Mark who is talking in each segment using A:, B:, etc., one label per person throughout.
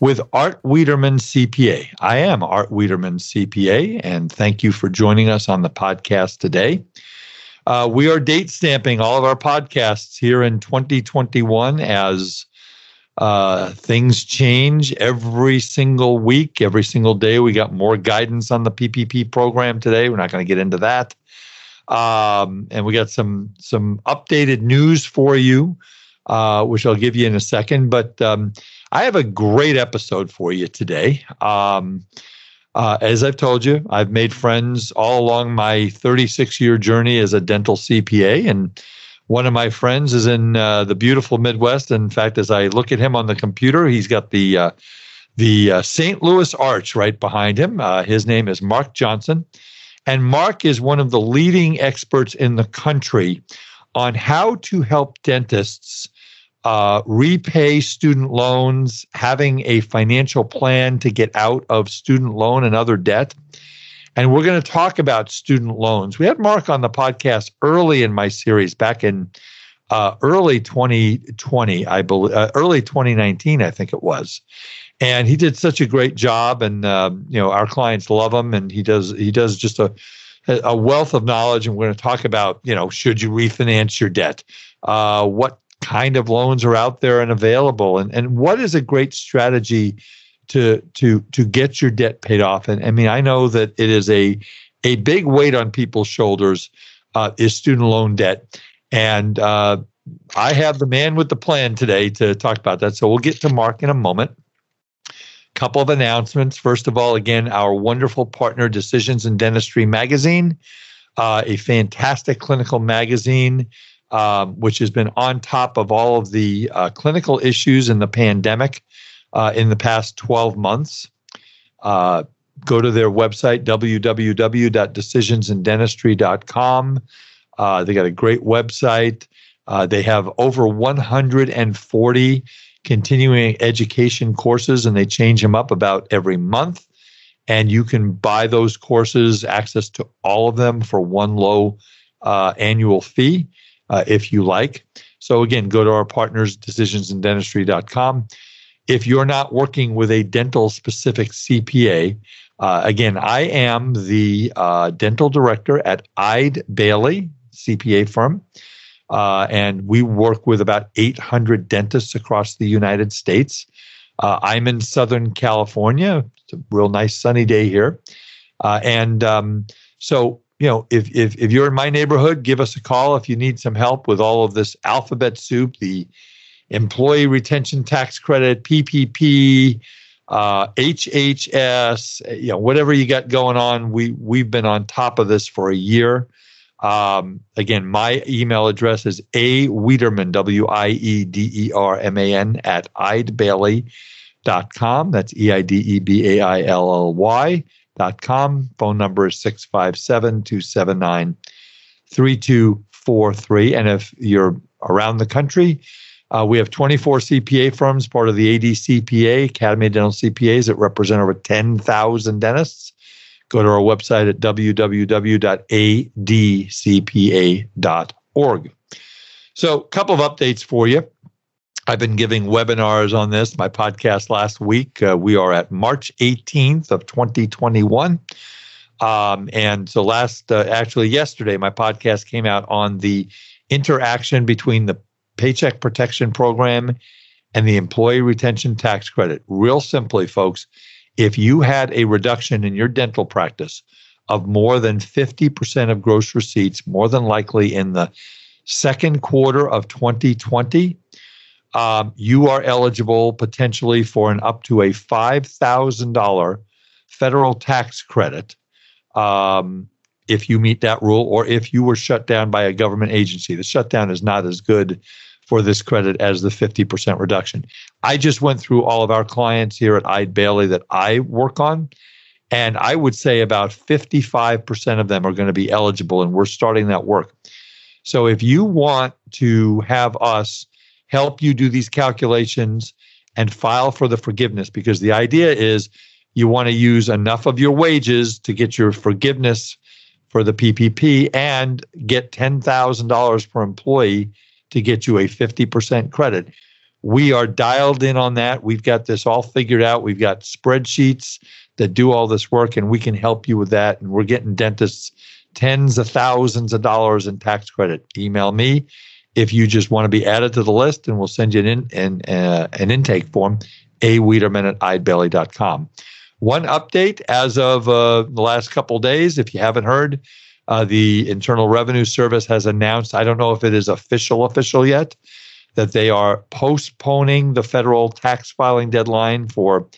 A: with Art Wiederman CPA. I am Art Wiederman CPA, and thank you for joining us on the podcast today. Uh, we are date stamping all of our podcasts here in 2021 as uh, things change every single week, every single day. We got more guidance on the PPP program today. We're not going to get into that, um, and we got some some updated news for you, uh, which I'll give you in a second. But um, I have a great episode for you today. Um, uh, as I've told you, I've made friends all along my 36 year journey as a dental CPA. And one of my friends is in uh, the beautiful Midwest. In fact, as I look at him on the computer, he's got the uh, the uh, St. Louis Arch right behind him. Uh, his name is Mark Johnson. And Mark is one of the leading experts in the country on how to help dentists uh, repay student loans, having a financial plan to get out of student loan and other debt. And we're going to talk about student loans. We had Mark on the podcast early in my series back in uh, early 2020, I believe, uh, early 2019, I think it was. And he did such a great job, and uh, you know our clients love him, and he does he does just a a wealth of knowledge. And we're going to talk about you know should you refinance your debt, uh, what kind of loans are out there and available. And, and what is a great strategy to to to get your debt paid off? And i mean i know that it is a a big weight on people's shoulders uh, is student loan debt. And uh, i have the man with the plan today to talk about that. So we'll get to mark in a moment. Couple of announcements. First of all again our wonderful partner decisions in dentistry magazine uh, a fantastic clinical magazine um, which has been on top of all of the uh, clinical issues in the pandemic uh, in the past 12 months. Uh, go to their website, www.decisionsindentistry.com. Uh, they got a great website. Uh, they have over 140 continuing education courses, and they change them up about every month. And you can buy those courses, access to all of them for one low uh, annual fee uh, if you like. So again, go to our partners, decisionsindentistry.com. If you're not working with a dental specific CPA, uh, again, I am the uh, dental director at Eide Bailly CPA firm. Uh, and we work with about 800 dentists across the United States. Uh, I'm in Southern California. It's a real nice sunny day here. Uh, and um, so you know, if, if if you're in my neighborhood, give us a call if you need some help with all of this alphabet soup, the employee retention tax credit, PPP, uh, HHS, you know, whatever you got going on. We we've been on top of this for a year. Um, again, my email address is a Wiederman, W I E D E R M A N, at eidebailly.com. That's E I D E B A I L L Y com. Phone number is 657 279 3243. And if you're around the country, uh, we have 24 CPA firms, part of the ADCPA, Academy of Dental CPAs, that represent over 10,000 dentists. go to our website at www.adcpa.org. So, a couple of updates for you. I've been giving webinars on this, my podcast last week. Uh, we are at March 18th of 2021. Um, and so last, uh, actually yesterday, my podcast came out on the interaction between the Paycheck Protection Program and the Employee Retention Tax Credit. Real simply, folks, if you had a reduction in your dental practice of more than 50% of gross receipts, more than likely in the second quarter of 2020, um, you are eligible potentially for an up to a $5,000 federal tax credit um, if you meet that rule or if you were shut down by a government agency. The shutdown is not as good for this credit as the 50% reduction. I just went through all of our clients here at Eide Bailly that I work on, and I would say about 55% of them are going to be eligible, and we're starting that work. So if you want to have us help you do these calculations and file for the forgiveness, because the idea is you want to use enough of your wages to get your forgiveness for the PPP and get $10,000 per employee to get you a 50% credit. We are dialed in on that. We've got this all figured out. We've got spreadsheets that do all this work, and we can help you with that. And we're getting dentists tens of thousands of dollars in tax credit. Email me if you just want to be added to the list, and we'll send you an, in, an, uh, an intake form, a Wiederman at eidebailly.com. One update as of uh, the last couple days, if you haven't heard, uh, the Internal Revenue Service has announced, I don't know if it is official official yet, that they are postponing the federal tax filing deadline for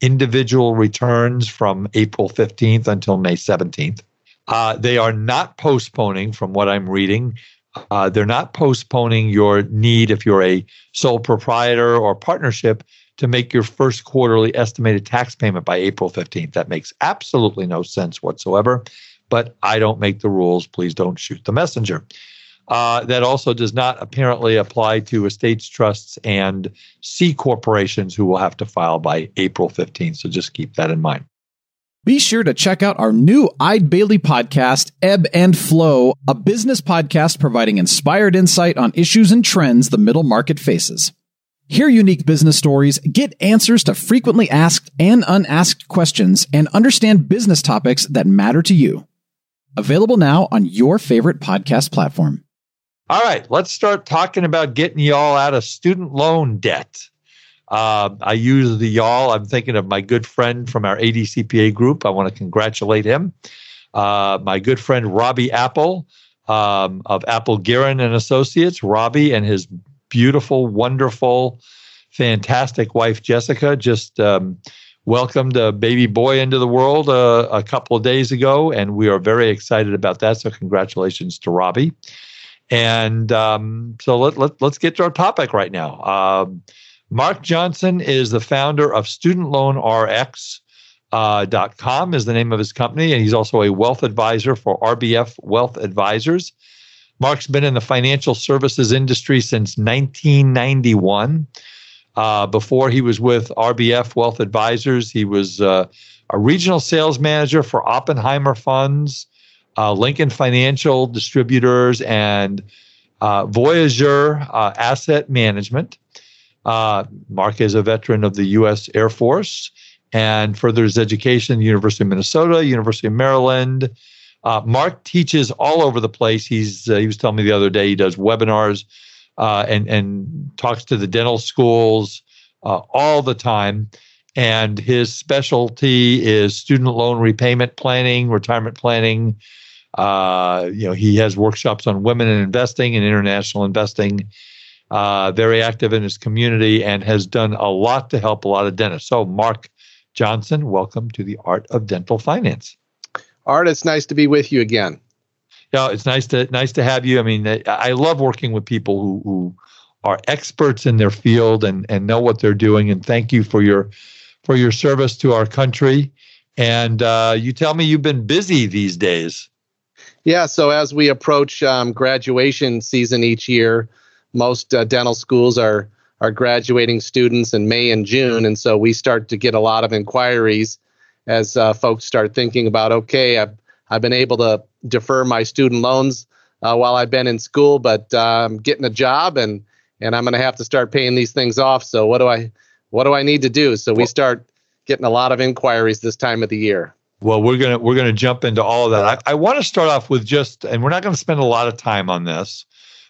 A: individual returns from April 15th until May 17th. Uh, they are not postponing, from what I'm reading, uh, they're not postponing your need if you're a sole proprietor or partnership to make your first quarterly estimated tax payment by April 15th. That makes absolutely no sense whatsoever but I don't make the rules. Please don't shoot the messenger. Uh, that also does not apparently apply to estates, trusts, and C corporations who will have to file by April 15th. So just keep that in mind.
B: Be sure to check out our new Eide Bailly podcast, Ebb and Flow, a business podcast providing inspired insight on issues and trends the middle market faces. Hear unique business stories, get answers to frequently asked and unasked questions, and understand business topics that matter to you. Available now on your favorite podcast platform.
A: All right, let's start talking about getting y'all out of student loan debt. Uh, I use the y'all. I'm thinking of my good friend from our ADCPA group. I want to congratulate him. Uh, my good friend Robbie Apple um, of Apple Guerin and Associates. Robbie and his beautiful, wonderful, fantastic wife Jessica just um, welcomed a baby boy into the world uh, a couple of days ago, and we are very excited about that. So, congratulations to Robbie. And um, so, let, let, let's get to our topic right now. Um, Mark Johnson is the founder of StudentLoanRx.com Uh, is the name of his company, and he's also a wealth advisor for RBF Wealth Advisors. Mark's been in the financial services industry since 1991. Uh, before he was with RBF Wealth Advisors, he was uh, a regional sales manager for Oppenheimer Funds, uh, Lincoln Financial Distributors, and uh, Voyager uh, Asset Management. Uh, Mark is a veteran of the U.S. Air Force and further his education University of Minnesota, University of Maryland. Mark teaches all over the place. He's he was telling me the other day he does webinars uh, and and talks to the dental schools uh, all the time. And his specialty is student loan repayment planning, retirement planning. Uh, you know, he has workshops on women in investing and international investing. Uh, very active in his community and has done a lot to help a lot of dentists. So, Mark Johnson, welcome to the Art of Dental Finance.
C: Art, it's nice to be with you again
A: Yeah, it's nice to nice to have you. I mean, I love working with people who who are experts in their field and and know what they're doing. And thank you for your for your service to our country. And uh, you tell me you've been busy these days.
C: Yeah. So as we approach um, graduation season each year, most uh, dental schools are are graduating students in May and June, and so we start to get a lot of inquiries as uh, folks start thinking about, okay, I've, I've been able to defer my student loans uh, while I've been in school, but uh, I'm getting a job and and I'm going to have to start paying these things off. So what do I what do I need to do? So we start getting a lot of inquiries this time of the year.
A: Well, we're gonna we're gonna jump into all of that. I, I want to start off with just, and we're not going to spend a lot of time on this,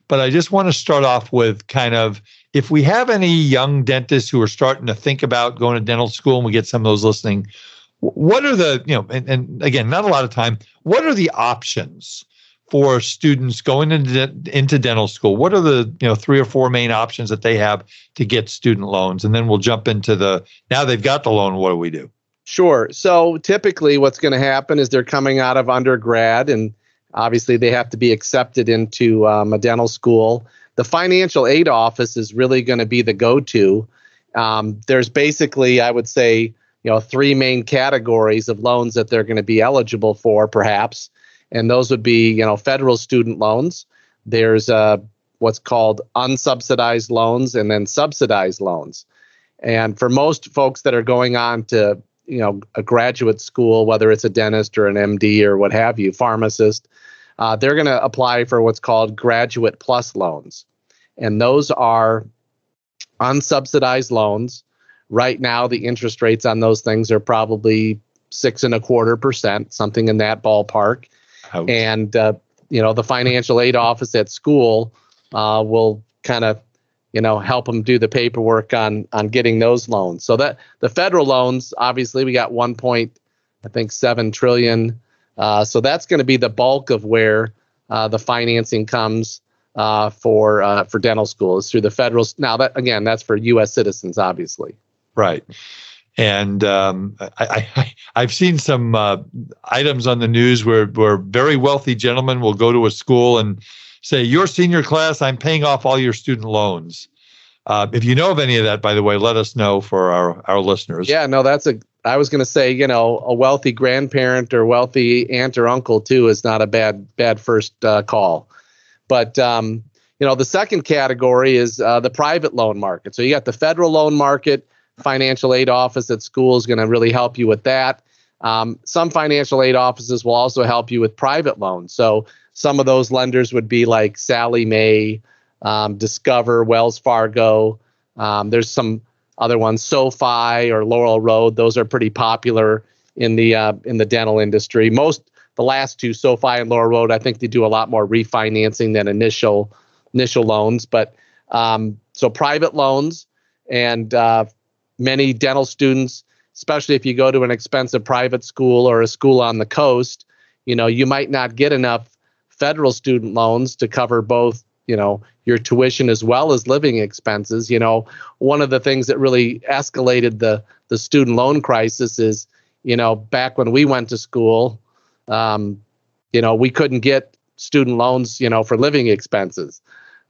A: but I just want to start off with kind of if we have any young dentists who are starting to think about going to dental school, and we get some of those listening, what are the you know, and, and again, not a lot of time. What are the options? for students going into into dental school? What are the you know three or four main options that they have to get student loans? And then we'll jump into the now they've got the loan. What do we do?
C: Sure. So typically, what's going to happen is they're coming out of undergrad, and obviously they have to be accepted into um, a dental school. The financial aid office is really going to be the go-to. Um, there's basically, I would say, you know, three main categories of loans that they're going to be eligible for, perhaps and those would be you know federal student loans. There's uh, what's called unsubsidized loans and then subsidized loans. And for most folks that are going on to you know a graduate school, whether it's a dentist or an MD or what have you, pharmacist, uh, they're going to apply for what's called graduate plus loans, and those are unsubsidized loans. Right now, the interest rates on those things are probably six and a quarter percent, something in that ballpark. Ouch. and uh, you know the financial aid office at school uh, will kind of you know help them do the paperwork on on getting those loans. So that the federal loans, obviously, we got one point, I think seven trillion. Uh, so that's going to be the bulk of where uh, the financing comes uh, for uh, for dental schools through the federal. Now that again, that's for U.S. citizens, obviously.
A: Right. And um, I, I, have seen some uh, items on the news where, where very wealthy gentlemen will go to a school and say, Your senior class, I'm paying off all your student loans. Uh, if you know of any of that, by the way, let us know for our, our listeners.
C: Yeah, no, that's a. I was going to say, you know, a wealthy grandparent or wealthy aunt or uncle too is not a bad bad first uh, call. But um, you know, the second category is uh, the private loan market. So you got the federal loan market, financial aid office at school is going to really help you with that. Um, some financial aid offices will also help you with private loans. So some of those lenders would be like Sallie Mae, um, Discover, Wells Fargo. Um, there's some other ones, SoFi or Laurel Road. Those are pretty popular in the uh, in the dental industry. Most the last two, SoFi and Laurel Road, I think they do a lot more refinancing than initial initial loans. But um, so private loans and uh, many dental students, especially if you go to an expensive private school or a school on the coast, you know, you might not get enough federal student loans to cover both, you know, your tuition as well as living expenses. You know, one of the things that really escalated the the student loan crisis is, you know, back when we went to school, um, you know, we couldn't get student loans, you know, for living expenses.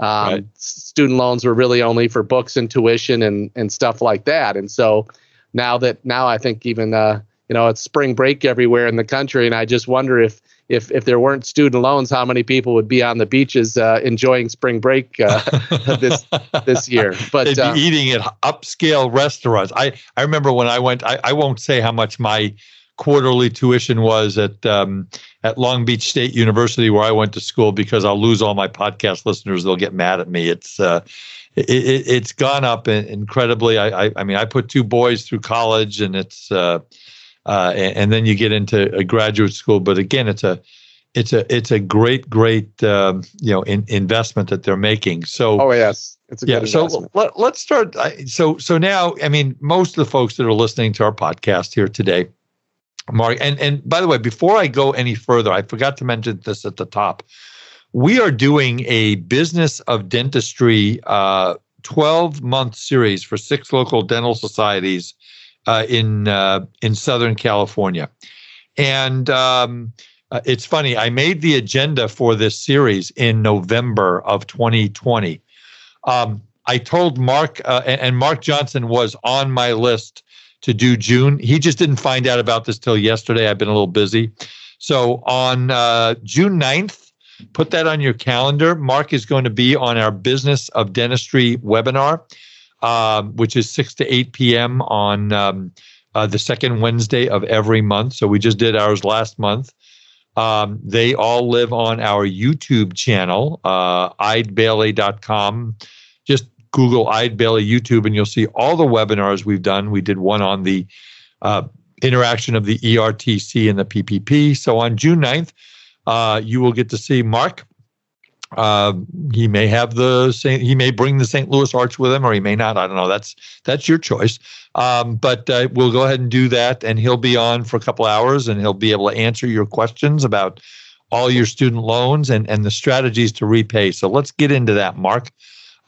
C: Um, right. Student loans were really only for books and tuition and and stuff like that. And so now that now I think even uh, you know it's spring break everywhere in the country, and I just wonder if if if there weren't student loans, how many people would be on the beaches uh, enjoying spring break uh, this this year?
A: But They'd be uh, eating at upscale restaurants. I I remember when I went. I, I won't say how much my quarterly tuition was at um, at Long Beach State University, where I went to school, because I'll lose all my podcast listeners. They'll get mad at me. It's uh, it, has gone up incredibly. I, I, I mean I put two boys through college, and it's uh, uh, and, and, then you get into a graduate school. But again, it's a it's a it's a great great um, you know in, investment that they're making. So
C: oh yes, it's a yeah.
A: so let, let's start. So so now I mean most of the folks that are listening to our podcast here today Mark, and and by the way, before I go any further, I forgot to mention this at the top. We are doing a business of dentistry uh, 12 month series for six local dental societies uh, in uh, in Southern California, and um, uh, it's funny. I made the agenda for this series in November of 2020. Um, I told Mark, uh, and, Mark Johnson was on my list to do June. He just didn't find out about this till yesterday. I've been a little busy. So on uh, June 9th, put that on your calendar. Mark is going to be on our Business of Dentistry webinar, um, which is 6 to 8 p.m. on um, uh, the second Wednesday of every month. So we just did ours last month. Um, they all live on our YouTube channel, uh, eidebailly.com. Just Google Eide Bailly YouTube, and you'll see all the webinars we've done. We did one on the uh, interaction of the ERTC and the PPP. So on June 9th, uh, you will get to see Mark. Uh, he may have the Saint, he may bring the St. Louis Arch with him, or he may not. I don't know. That's that's your choice. Um, but uh, we'll go ahead and do that, and he'll be on for a couple hours, and he'll be able to answer your questions about all your student loans and and the strategies to repay. So let's get into that, Mark.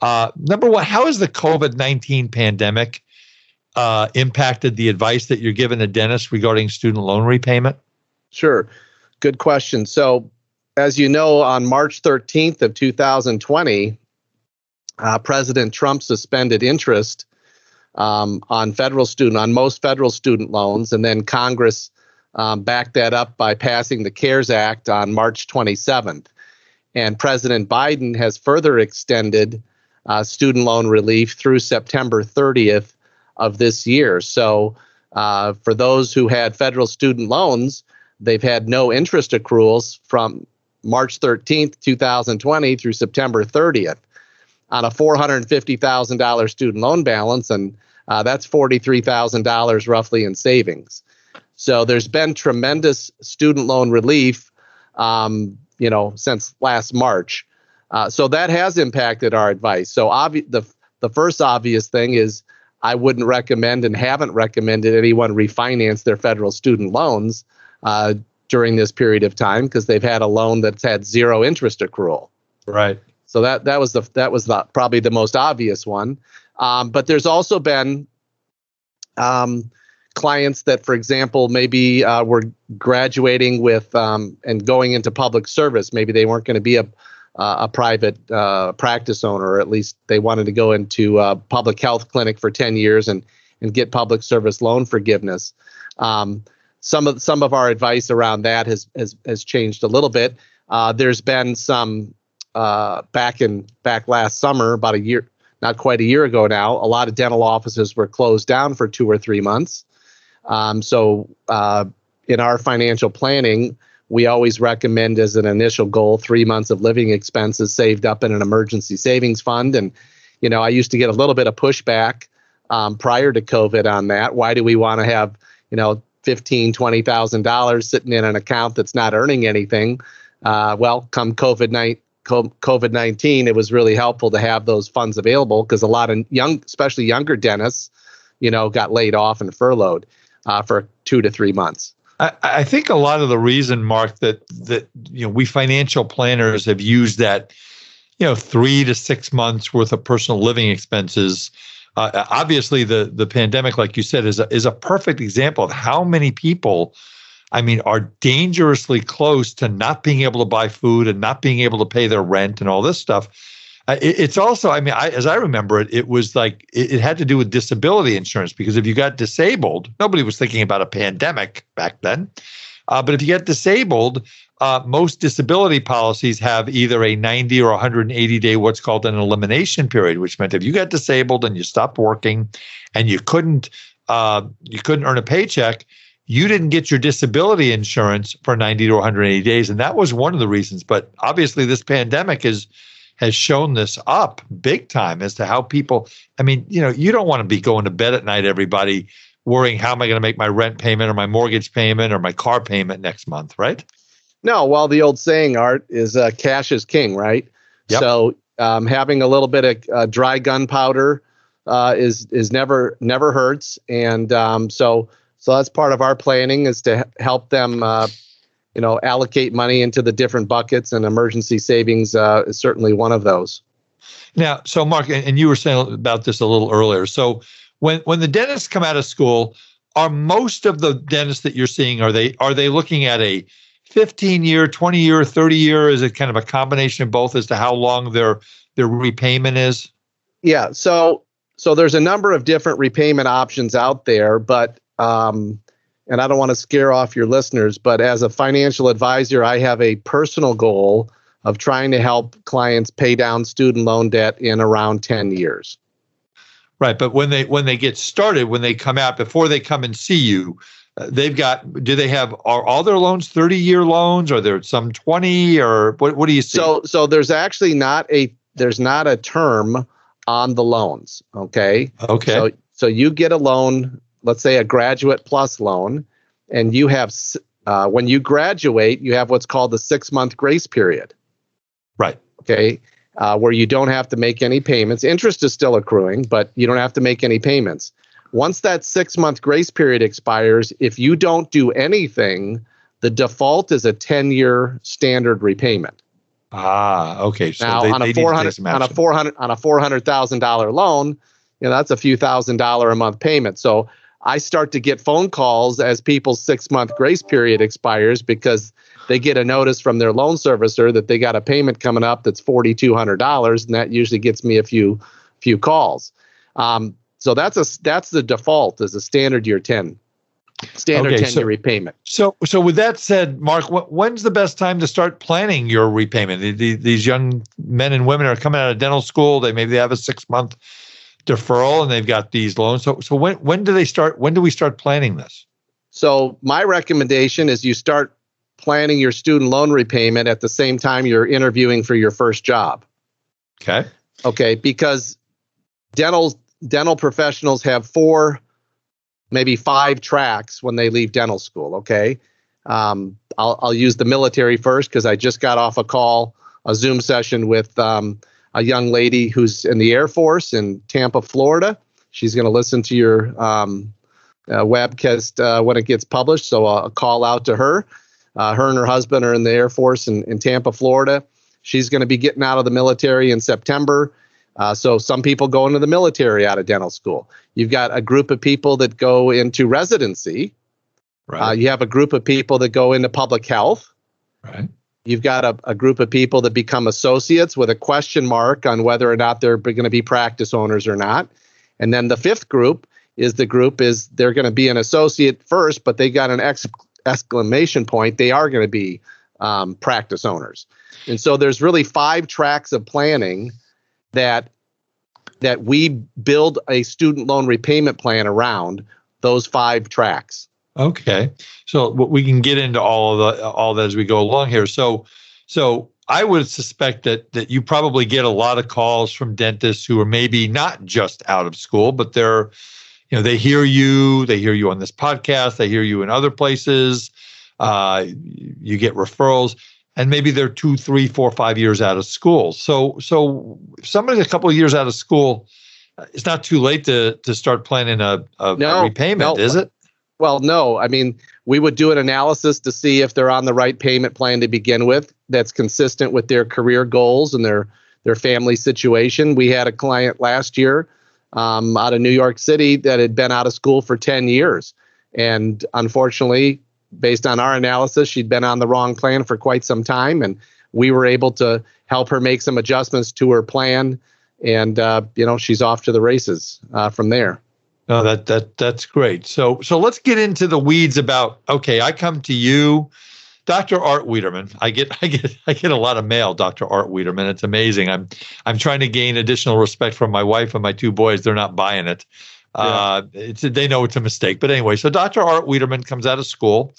A: Uh, number one, how has the COVID nineteen pandemic uh, impacted the advice that you're giving to dentists regarding student loan repayment?
C: Sure. Good question. So, as you know, on March 13th of 2020, uh, President Trump suspended interest um, on federal student on most federal student loans, and then Congress um, backed that up by passing the CARES Act on March 27th. And President Biden has further extended uh, student loan relief through September 30th of this year. So, uh, for those who had federal student loans, they've had no interest accruals from March 13th, 2020 through September 30th on a $450,000 student loan balance, and uh, that's $43,000 roughly in savings. So there's been tremendous student loan relief, um, you know, since last March. Uh, so that has impacted our advice. So obvi- the the first obvious thing is I wouldn't recommend and haven't recommended anyone refinance their federal student loans uh, during this period of time because they've had a loan that's had zero interest accrual.
A: Right.
C: So that that was the that was the, probably the most obvious one. Um, but there's also been um, clients that, for example, maybe uh, were graduating with um, and going into public service. Maybe they weren't going to be a uh, a private uh, practice owner, or at least they wanted to go into a public health clinic for 10 years and, and get public service loan forgiveness. Um, some of some of our advice around that has has, has changed a little bit. Uh, there's been some uh, back in back last summer, about a year, not quite a year ago now. A lot of dental offices were closed down for two or three months. Um, so uh, in our financial planning, we always recommend as an initial goal three months of living expenses saved up in an emergency savings fund. And, you know, I used to get a little bit of pushback um, prior to COVID on that. Why do we want to have, you know, fifteen, twenty thousand dollars sitting in an account that's not earning anything? Uh, well, come COVID night, COVID nineteen, it was really helpful to have those funds available because a lot of young, especially younger dentists, you know, got laid off and furloughed uh, for two to three months.
A: I, I think a lot of the reason, Mark, that that you know we financial planners have used that, you know, three to six months worth of personal living expenses. Uh, obviously, the the pandemic, like you said, is a, is a perfect example of how many people, I mean, are dangerously close to not being able to buy food and not being able to pay their rent and all this stuff. Uh, it, it's also, I mean, I, as I remember it, it was like it, it, had to do with disability insurance because if you got disabled, nobody was thinking about a pandemic back then. Uh, but if you get disabled, uh, most disability policies have either a 90 or 180 day what's called an elimination period, which meant if you got disabled and you stopped working and you couldn't uh, you couldn't earn a paycheck, you didn't get your disability insurance for 90 to 180 days, and that was one of the reasons. But obviously, this pandemic is has shown this up big time as to how people i mean you know you don't want to be going to bed at night everybody worrying how am i going to make my rent payment or my mortgage payment or my car payment next month right?
C: No well the old saying art is uh, cash is king right? Yep. so um, having a little bit of uh, dry gunpowder uh, is is never never hurts. And um, so so that's part of our planning is to help them uh, you know allocate money into the different buckets and emergency savings uh, is certainly one of those.
A: Now so mark and you were saying about this a little earlier. So when when the dentists come out of school are most of the dentists that you're seeing are they are they looking at a 15 year 20 year 30 year? Is it kind of a combination of both as to how long their their repayment is?
C: Yeah. So so there's a number of different repayment options out there but um, and I don't want to scare off your listeners, but as a financial advisor, I have a personal goal of trying to help clients pay down student loan debt in around 10 years.
A: Right, but when they when they get started, when they come out before they come and see you, uh, they've got. Do they have are all their loans thirty year loans? Or are there some twenty or what? What do you see?
C: So so there's actually not a there's not a term on the loans. Okay.
A: Okay.
C: So so you get a loan, let's say a graduate plus loan, and you have uh, when you graduate, you have what's called the six month grace period.
A: Right.
C: Okay uh, where you don't have to make any payments. Interest is still accruing, but you don't have to make any payments. Once that six month grace period expires, if you don't do anything, the default is a 10 year standard repayment.
A: Ah, okay.
C: So now they, on, a 400, on a 400 on a four hundred thousand dollar loan, you know that's a few thousand dollar a month payment. So I start to get phone calls as people's six month grace period expires because they get a notice from their loan servicer that they got a payment coming up that's forty two hundred dollars, and that usually gets me a few few calls. Um, so that's a that's the default as a standard year ten standard okay, 10 year repayment.
A: So, so with that said, Mark, wh- when's the best time to start planning your repayment? The, the, these young men and women are coming out of dental school. They maybe they have a six month deferral and they've got these loans. So, so when when do they start? When do we start planning this?
C: So, my recommendation is you start planning your student loan repayment at the same time you're interviewing for your first job.
A: Okay.
C: Okay, because dental dental professionals have four, maybe five tracks when they leave dental school. Okay, um, I'll I'll use the military first because I just got off a call, a Zoom session with um, a young lady who's in the Air Force in Tampa, Florida. She's going to listen to your um, uh, webcast uh, when it gets published, so I'll call out to her. Uh, her and her husband are in the Air Force in, in Tampa, Florida. She's going to be getting out of the military in September. Uh, so some people go into the military out of dental school. You've got a group of people that go into residency. Right. Uh, you have a group of people that go into public health.
A: Right.
C: You've got a, a group of people that become associates with a question mark on whether or not they're going to be practice owners or not. And then the fifth group is the group is they're going to be an associate first, but they got an ex- exclamation point, they are going to be um, practice owners. And so there's really five tracks of planning that that we build a student loan repayment plan around those five tracks.
A: Okay, so we can get into all of the all that as we go along here. So, so I would suspect that that you probably get a lot of calls from dentists who are maybe not just out of school, but they're you know they hear you they hear you on this podcast they hear you in other places uh, you get referrals and maybe they're two three four five years out of school so so if somebody's a couple of years out of school it's not too late to to start planning a, a, no, a repayment
C: no.
A: is it
C: well no i mean we would do an analysis to see if they're on the right payment plan to begin with that's consistent with their career goals and their their family situation we had a client last year um, out of New York City that had been out of school for 10 years. And unfortunately, based on our analysis, she'd been on the wrong plan for quite some time. And we were able to help her make some adjustments to her plan. And, uh, you know, she's off to the races uh, from there.
A: No, that that that's great. So so let's get into the weeds about okay, I come to you Dr. Art Wiederman. I get I get I get a lot of mail, Dr. Art Wiederman. It's amazing. I'm I'm trying to gain additional respect from my wife and my two boys. They're not buying it. Yeah. Uh, it's they know it's a mistake. But anyway, so Dr. Art Wiederman comes out of school.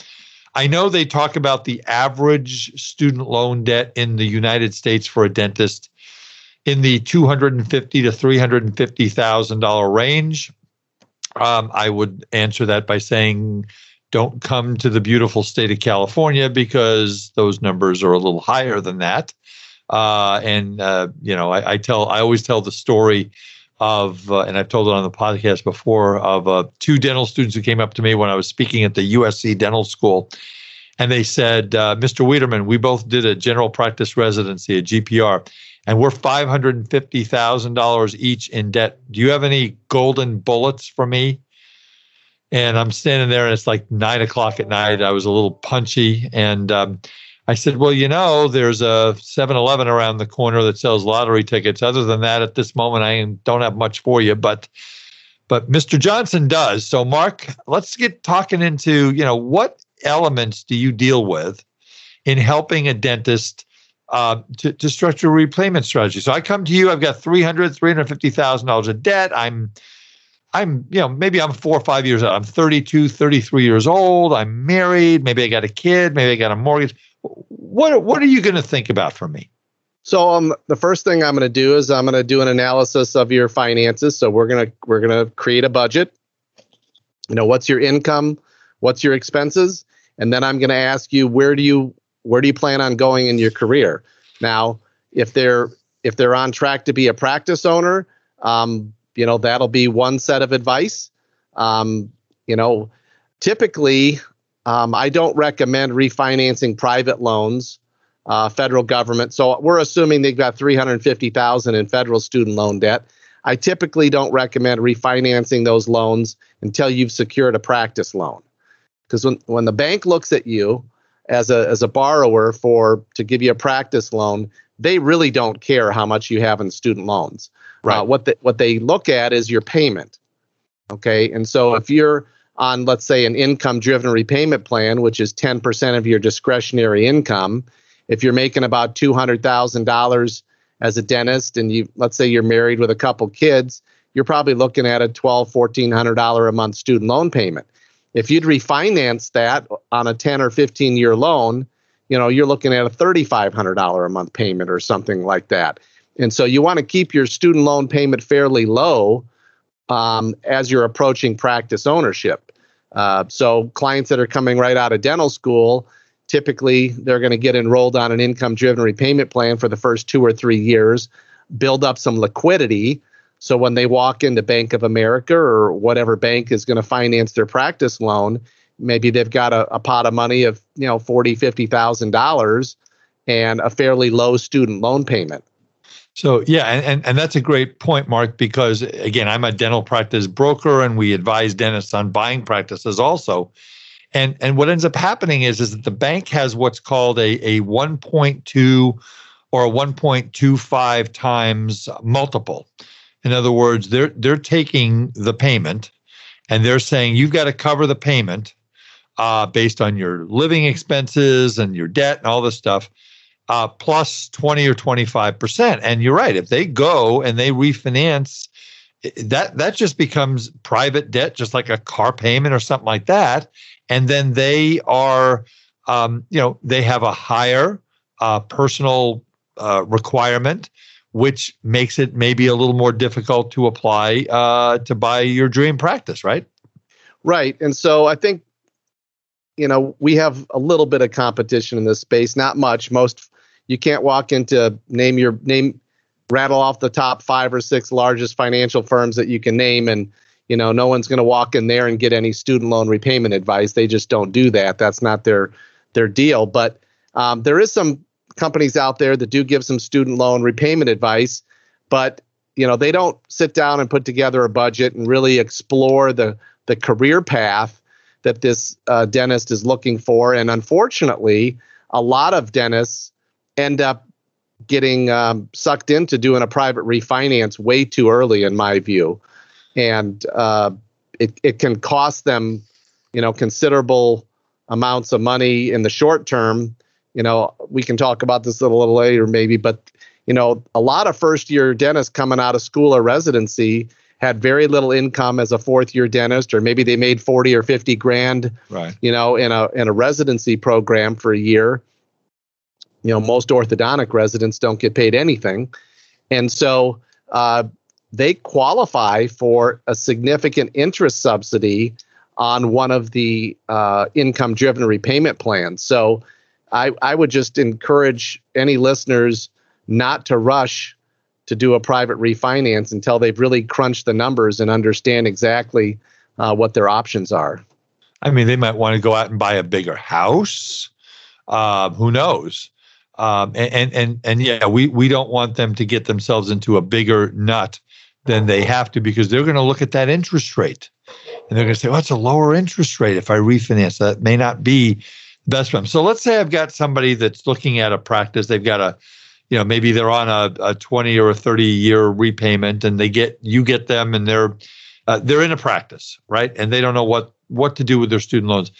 A: I know they talk about the average student loan debt in the United States for a dentist in the two hundred and fifty to three hundred and fifty thousand dollar range. Um, I would answer that by saying don't come to the beautiful state of California because those numbers are a little higher than that. Uh, and uh, you know, I, I, tell, I always tell the story of, uh, and I've told it on the podcast before, of uh, two dental students who came up to me when I was speaking at the USC Dental School, and they said, uh, "Mr. Wiederman, we both did a general practice residency, a GPR." And we're five hundred and fifty thousand dollars each in debt. Do you have any golden bullets for me? and I'm standing there, and it's like nine o'clock at night. I was a little punchy, and um, I said, "Well, you know, there's a 7-Eleven around the corner that sells lottery tickets. Other than that, at this moment, I don't have much for you, but." But Mr. Johnson does. So, Mark, let's get talking into, you know, what elements do you deal with in helping a dentist uh, to, to structure a repayment strategy. So I come to you, I've got 300, $350,000 of debt. I'm, I'm, you know, maybe I'm four or five years old. I'm 32, 33 years old. I'm married. Maybe I got a kid. Maybe I got a mortgage. What, what are you going to think about for me?
C: So um, the first thing I'm going to do is I'm going to do an analysis of your finances. So we're going to we're going to create a budget. You know, what's your income? What's your expenses? And then I'm going to ask you where do you where do you plan on going in your career? Now, if they're if they're on track to be a practice owner, um, you know that'll be one set of advice. Um, you know, typically, um, I don't recommend refinancing private loans, uh, federal government. So we're assuming they've got three hundred fifty thousand in federal student loan debt. I typically don't recommend refinancing those loans until you've secured a practice loan, because when when the bank looks at you as a as a borrower for to give you a practice loan, they really don't care how much you have in student loans. Uh, right. Uh, what they what they look at is your payment. Okay, and so if you're on let's say an income driven repayment plan, which is 10% of your discretionary income, if you're making about $200,000 as a dentist and you let's say you're married with a couple kids, you're probably looking at a $12, $1400 a month student loan payment. If you'd refinance that on a 10 or 15 year loan, you know, you're looking at a $3,500 a month payment or something like that. And so you want to keep your student loan payment fairly low um, as you're approaching practice ownership. Uh, so clients that are coming right out of dental school, typically they're going to get enrolled on an income driven repayment plan for the first two or three years, build up some liquidity so when they walk into Bank of America or whatever bank is going to finance their practice loan, maybe they've got a, a pot of money of you know forty, fifty thousand dollars, and a fairly low student loan payment.
A: So yeah, and, and that's a great point, Mark, because again, I'm a dental practice broker, and we advise dentists on buying practices also. And and what ends up happening is is that the bank has what's called a a 1.2 or a 1.25 times multiple. In other words, they're they're taking the payment and they're saying you've got to cover the payment uh, based on your living expenses and your debt and all this stuff, uh, plus 20 or 25 percent. And you're right. If they go and they refinance, that that just becomes private debt, just like a car payment or something like that. And then they are, um, you know, they have a higher uh, personal uh, requirement which makes it maybe a little more difficult to apply uh, to buy your dream practice, right?
C: Right. And so I think, you know, we have a little bit of competition in this space, not much. Most you can't walk into name your name, rattle off the top five or six largest financial firms that you can name, and you know, no one's going to walk in there and get any student loan repayment advice. They just don't do that. That's not their their deal. But um, there is some companies out there that do give some student loan repayment advice, but you know they don't sit down and put together a budget and really explore the the career path that this uh, dentist is looking for. And unfortunately, a lot of dentists end up getting um, sucked into doing a private refinance way too early, in my view, and uh, it it can cost them, you know, considerable amounts of money in the short term you know, we can talk about this a little later maybe, but you know, a lot of first year dentists coming out of school or residency had very little income as a fourth year dentist, or maybe they made 40 or 50 grand,
A: right.
C: you know, in a, in a residency program for a year. You know, most orthodontic residents don't get paid anything. And so uh, they qualify for a significant interest subsidy on one of the uh, income driven repayment plans. So I, I would just encourage any listeners not to rush to do a private refinance until they've really crunched the numbers and understand exactly uh, what their options are.
A: I mean, they might want to go out and buy a bigger house. Uh, who knows? Um, and, and and and yeah, we we don't want them to get themselves into a bigger nut than they have to because they're going to look at that interest rate and they're going to say, "Well, it's a lower interest rate if I refinance." That may not be best them. So let's say I've got somebody that's looking at a practice. They've got a, you know, maybe they're on a, a 20 or a 30 year repayment and they get, you get them and they're, uh, they're in a practice, right? And they don't know what, what to do with their student loans.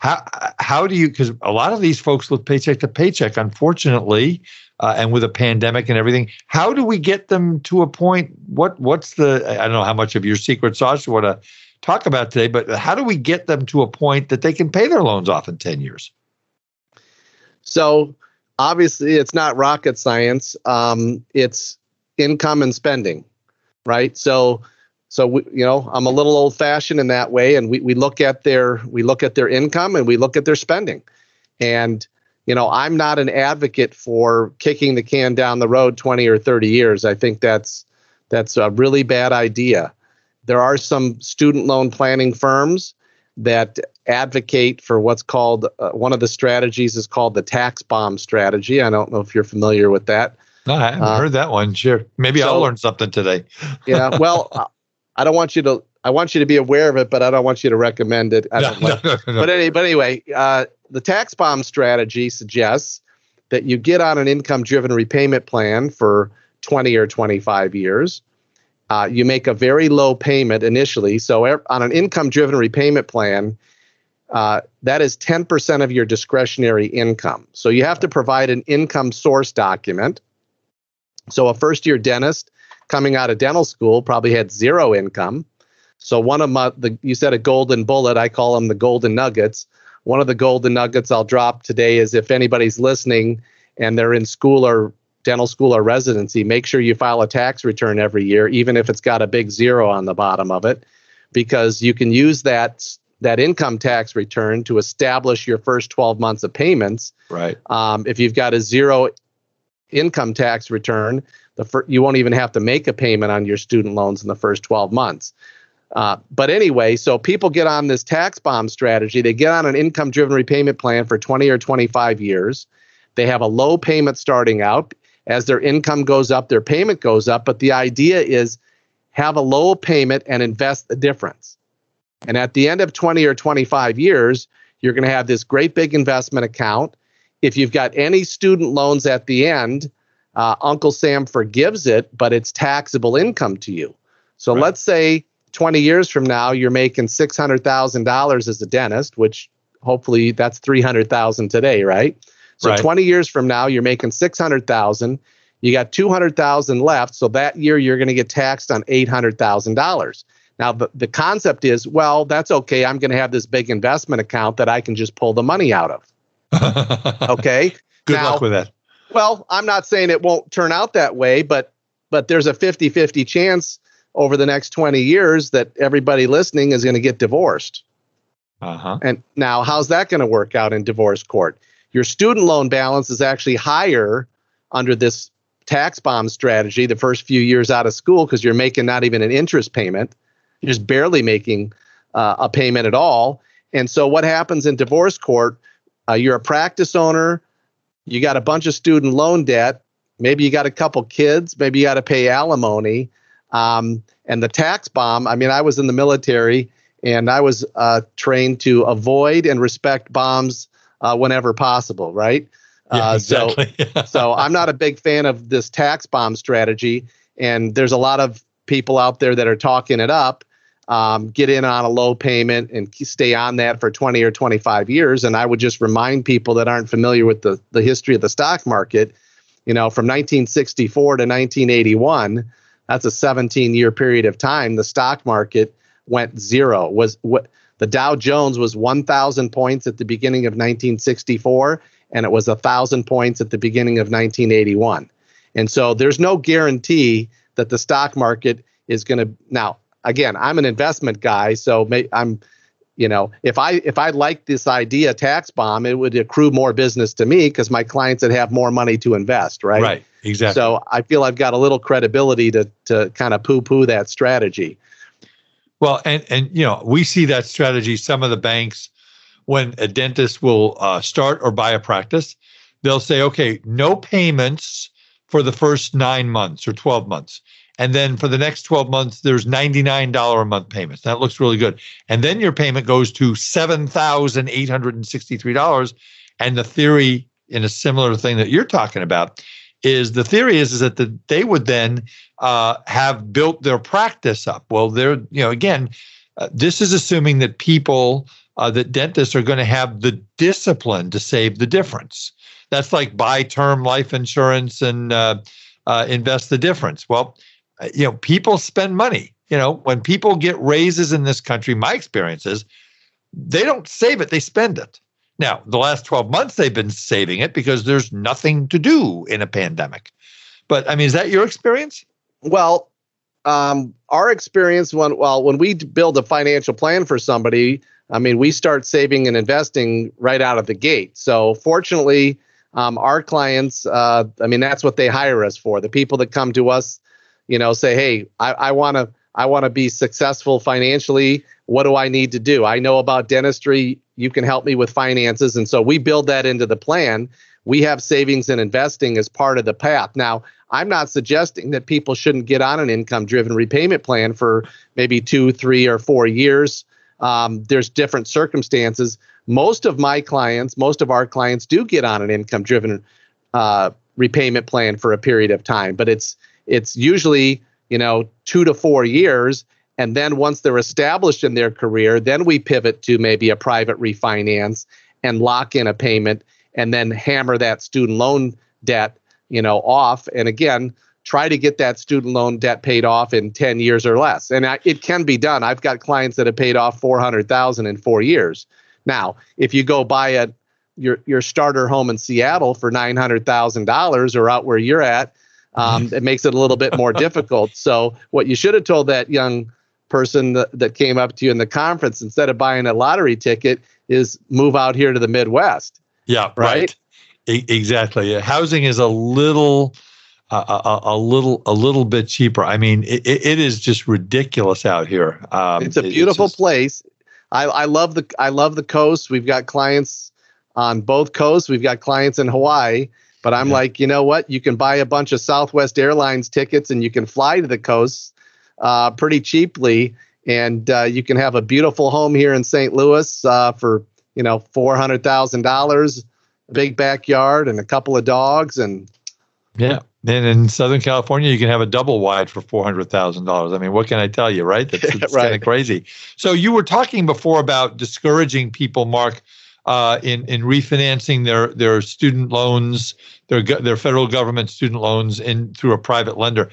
A: how how do you? Because a lot of these folks live paycheck to paycheck, unfortunately, uh, and with a pandemic and everything. How do we get them to a point? What what's the? I don't know how much of your secret sauce you want to talk about today, but how do we get them to a point that they can pay their loans off in ten years?
C: So obviously, it's not rocket science. Um, it's income and spending, right? So so we, you know i'm a little old fashioned in that way and we, we look at their we look at their income and we look at their spending and you know i'm not an advocate for kicking the can down the road 20 or 30 years i think that's that's a really bad idea there are some student loan planning firms that advocate for what's called uh, one of the strategies is called the tax bomb strategy i don't know if you're familiar with that
A: no, I haven't uh, heard that one. Sure. Maybe so, I'll learn something today.
C: yeah. Well, I don't want you to. I want you to be aware of it, but I don't want you to recommend it. I don't no, like, no, no, but, any, but anyway, uh, the tax bomb strategy suggests that you get on an income-driven repayment plan for 20 or 25 years. Uh, you make a very low payment initially. So on an income-driven repayment plan, uh, that is 10% of your discretionary income. So you have to provide an income source document. So a first-year dentist coming out of dental school probably had zero income. So one of my the you said a golden bullet, I call them the golden nuggets. One of the golden nuggets I'll drop today is if anybody's listening and they're in school or dental school or residency, make sure you file a tax return every year, even if it's got a big zero on the bottom of it, because you can use that that income tax return to establish your first 12 months of payments.
A: Right.
C: Um, if you've got a zero income tax return, the fir- you won't even have to make a payment on your student loans in the first 12 months. Uh, but anyway, so people get on this tax bomb strategy. They get on an income driven repayment plan for 20 or 25 years. They have a low payment starting out. As their income goes up, their payment goes up. But the idea is have a low payment and invest the difference. And at the end of 20 or 25 years, you're going to have this great big investment account. If you've got any student loans at the end, uh, Uncle Sam forgives it, but it's taxable income to you. So right. let's say 20 years from now, you're making $600,000 as a dentist, which hopefully that's 300,000 today, right? So right. 20 years from now, you're making 600,000. You got 200,000 left. So that year, you're going to get taxed on $800,000. Now, the, the concept is, well, that's okay. I'm going to have this big investment account that I can just pull the money out of. okay.
A: Good now, luck with that.
C: Well, I'm not saying it won't turn out that way, but but there's a 50-50 chance over the next 20 years that everybody listening is going to get divorced. Uh-huh. And now how's that going to work out in divorce court? Your student loan balance is actually higher under this tax bomb strategy the first few years out of school because you're making not even an interest payment. You're just barely making uh, a payment at all. And so what happens in divorce court? Uh, you're a practice owner you got a bunch of student loan debt. Maybe you got a couple kids. Maybe you got to pay alimony. Um, and the tax bomb. I mean, I was in the military and I was uh, trained to avoid and respect bombs uh, whenever possible, right?
A: Yeah, uh, exactly.
C: So, so I'm not a big fan of this tax bomb strategy. And there's a lot of people out there that are talking it up um, get in on a low payment and stay on that for 20 or 25 years. And I would just remind people that aren't familiar with the, the history of the stock market, you know, from 1964 to 1981, that's a 17 year period of time. The stock market went zero. Was what the Dow Jones was 1,000 points at the beginning of 1964, and it was a thousand points at the beginning of 1981. And so there's no guarantee that the stock market is going to now again, I'm an investment guy, so may, I'm, you know, if I if I like this idea tax bomb, it would accrue more business to me because my clients would have more money to invest, right?
A: Right, exactly.
C: So I feel I've got a little credibility to to kind of poo poo that strategy.
A: Well, and and you know, we see that strategy. Some of the banks, when a dentist will uh, start or buy a practice, they'll say, okay, no payments for the first nine months or twelve months. And then for the next 12 months, there's $99 a month payments. That looks really good. And then your payment goes to $7,863. And the theory in a similar thing that you're talking about is the theory is, is that the, they would then uh, have built their practice up. Well, they're, you know, again, uh, this is assuming that people uh, that dentists are going to have the discipline to save the difference. That's like buy term life insurance and uh, uh, invest the difference. Well, uh, you know, people spend money. You know, when people get raises in this country, my experience is they don't save it, they spend it. Now, the last 12 months, they've been saving it because there's nothing to do in a pandemic. But I mean, is that your experience?
C: Well, um, our experience when well when we build a financial plan for somebody, I mean, we start saving and investing right out of the gate. So fortunately, um, our clients, uh, I mean, that's what they hire us for. The people that come to us, you know, say, "Hey, I want to, I want to be successful financially. What do I need to do? I know about dentistry. You can help me with finances." And so we build that into the plan. We have savings and investing as part of the path. Now, I'm not suggesting that people shouldn't get on an income driven repayment plan for maybe two, three, or four years. Um, there's different circumstances. Most of my clients, most of our clients do get on an income driven uh, repayment plan for a period of time, but it's it's usually you know two to four years. And then once they're established in their career, then we pivot to maybe a private refinance and lock in a payment and then hammer that student loan debt you know, off. And again, try to get that student loan debt paid off in 10 years or less. And I, it can be done. I've got clients that have paid off 400,000 in 4 years. Now, if you go buy a your your starter home in Seattle for $900,000 or out where you're at, um, it makes it a little bit more difficult. So, what you should have told that young person that, that came up to you in the conference instead of buying a lottery ticket is move out here to the Midwest.
A: Yeah, right. right? Exactly. Housing is a little, uh, a, a, little, a little bit cheaper. I mean, it, it is just ridiculous out here.
C: Um, it's a beautiful it's just, place. I, I love the, I love the coast. We've got clients on both coasts. We've got clients in Hawaii. But I'm yeah. like, you know what? You can buy a bunch of Southwest Airlines tickets and you can fly to the coast uh, pretty cheaply, and uh, you can have a beautiful home here in St. Louis uh, for you know four hundred thousand dollars a big backyard and a couple of dogs and
A: yeah. And in southern california you can have a double wide for $400000 i mean what can i tell you right? That's, that's right. kind of crazy. So you were talking before about discouraging people mark uh, in in refinancing their their student loans their their federal government student loans in through a private lender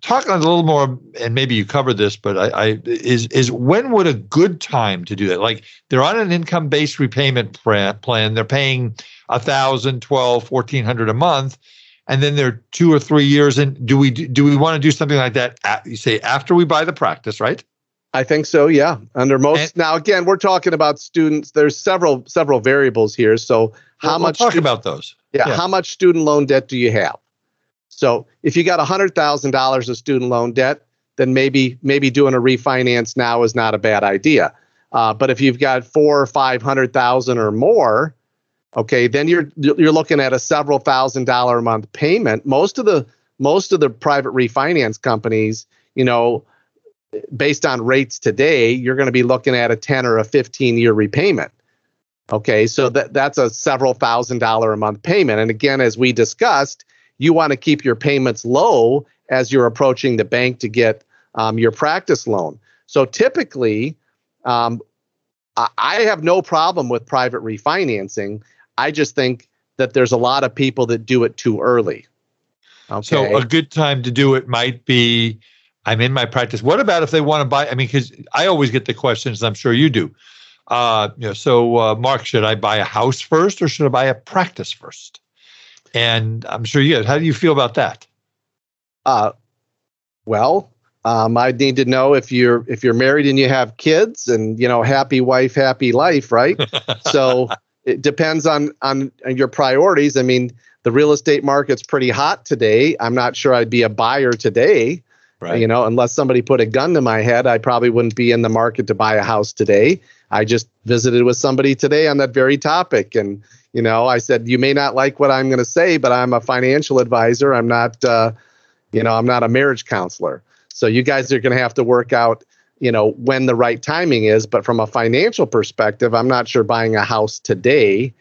A: talk a little more, and maybe you covered this, but I, I, is is when would a good time to do that? Like they're on an income based repayment plan, they're paying a thousand, twelve, fourteen hundred a month, and then they're two or three years and Do we do we want to do something like that? At, you say after we buy the practice, right?
C: I think so. Yeah. Under most and, now, again, we're talking about students. There's several several variables here. So how
A: we'll,
C: much?
A: We'll talk stu- about those.
C: Yeah, yeah. How much student loan debt do you have? So if you got $100,000 of student loan debt, then maybe maybe doing a refinance now is not a bad idea. Uh, but if you've got four or five hundred thousand or more, okay, then you're you're looking at a several thousand dollar a month payment. Most of the most of the private refinance companies, you know, based on rates today, you're going to be looking at a 10 or a 15 year repayment. Okay, so that that's a several thousand dollar a month payment. And again, as we discussed, you want to keep your payments low as you're approaching the bank to get um, your practice loan. So typically, um, I have no problem with private refinancing. I just think that there's a lot of people that do it too early.
A: Okay. So a good time to do it might be I'm in my practice. What about if they want to buy? I mean, because I always get the questions, I'm sure you do. Uh, you know, so uh, Mark, should I buy a house first or should I buy a practice first? And I'm sure you. How do you feel about that?
C: Uh, well, um, I need to know if you're if you're married and you have kids, and you know, happy wife, happy life, right? so it depends on on your priorities. I mean, the real estate market's pretty hot today. I'm not sure I'd be a buyer today. Right. You know, unless somebody put a gun to my head, I probably wouldn't be in the market to buy a house today. I just visited with somebody today on that very topic, and you know, I said, you may not like what I'm going to say, but I'm a financial advisor. I'm not, uh, you know, I'm not a marriage counselor. So you guys are going to have to work out, you know, when the right timing is. But from a financial perspective, I'm not sure buying a house today.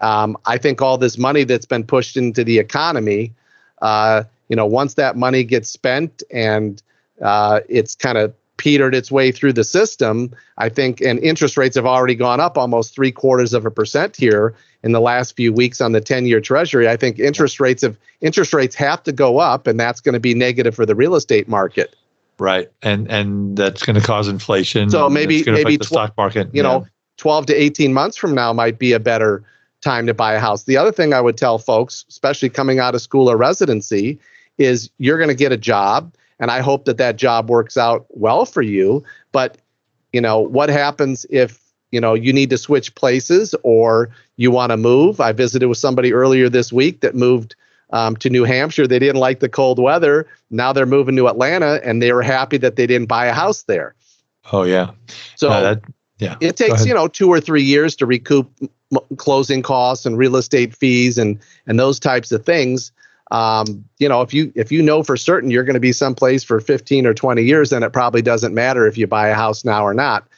C: Um, I think all this money that's been pushed into the economy, uh, you know, once that money gets spent and uh, it's kind of petered its way through the system. I think, and interest rates have already gone up almost three quarters of a percent here in the last few weeks on the 10-year Treasury. I think interest rates have interest rates have to go up, and that's going to be negative for the real estate market.
A: Right, and and that's going to cause inflation.
C: So maybe maybe
A: the stock market.
C: You yeah. know, 12 to 18 months from now might be a better time to buy a house. The other thing I would tell folks, especially coming out of school or residency, is you're going to get a job and I hope that that job works out well for you. But you know, what happens if you know you need to switch places or you want to move? I visited with somebody earlier this week that moved um, to New Hampshire. They didn't like the cold weather. Now they're moving to Atlanta, and they were happy that they didn't buy a house there.
A: Oh yeah.
C: So uh, that, yeah, it takes you know two or three years to recoup m- closing costs and real estate fees and and those types of things um, you know, if you if you know for certain you're going to be someplace for 15 or 20 years, then it probably doesn't matter if you buy a house now or not.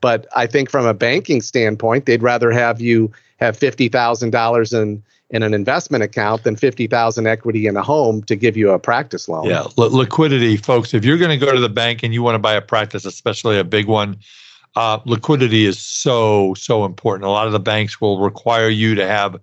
C: But I think from a banking standpoint, they'd rather have you have fifty thousand dollars in in an investment account than fifty thousand equity in a home to give you a practice loan.
A: Yeah, liquidity, folks. If you're going to go to the bank and you want to buy a practice, especially a big one, uh, liquidity is so so important. A lot of the banks will require you to have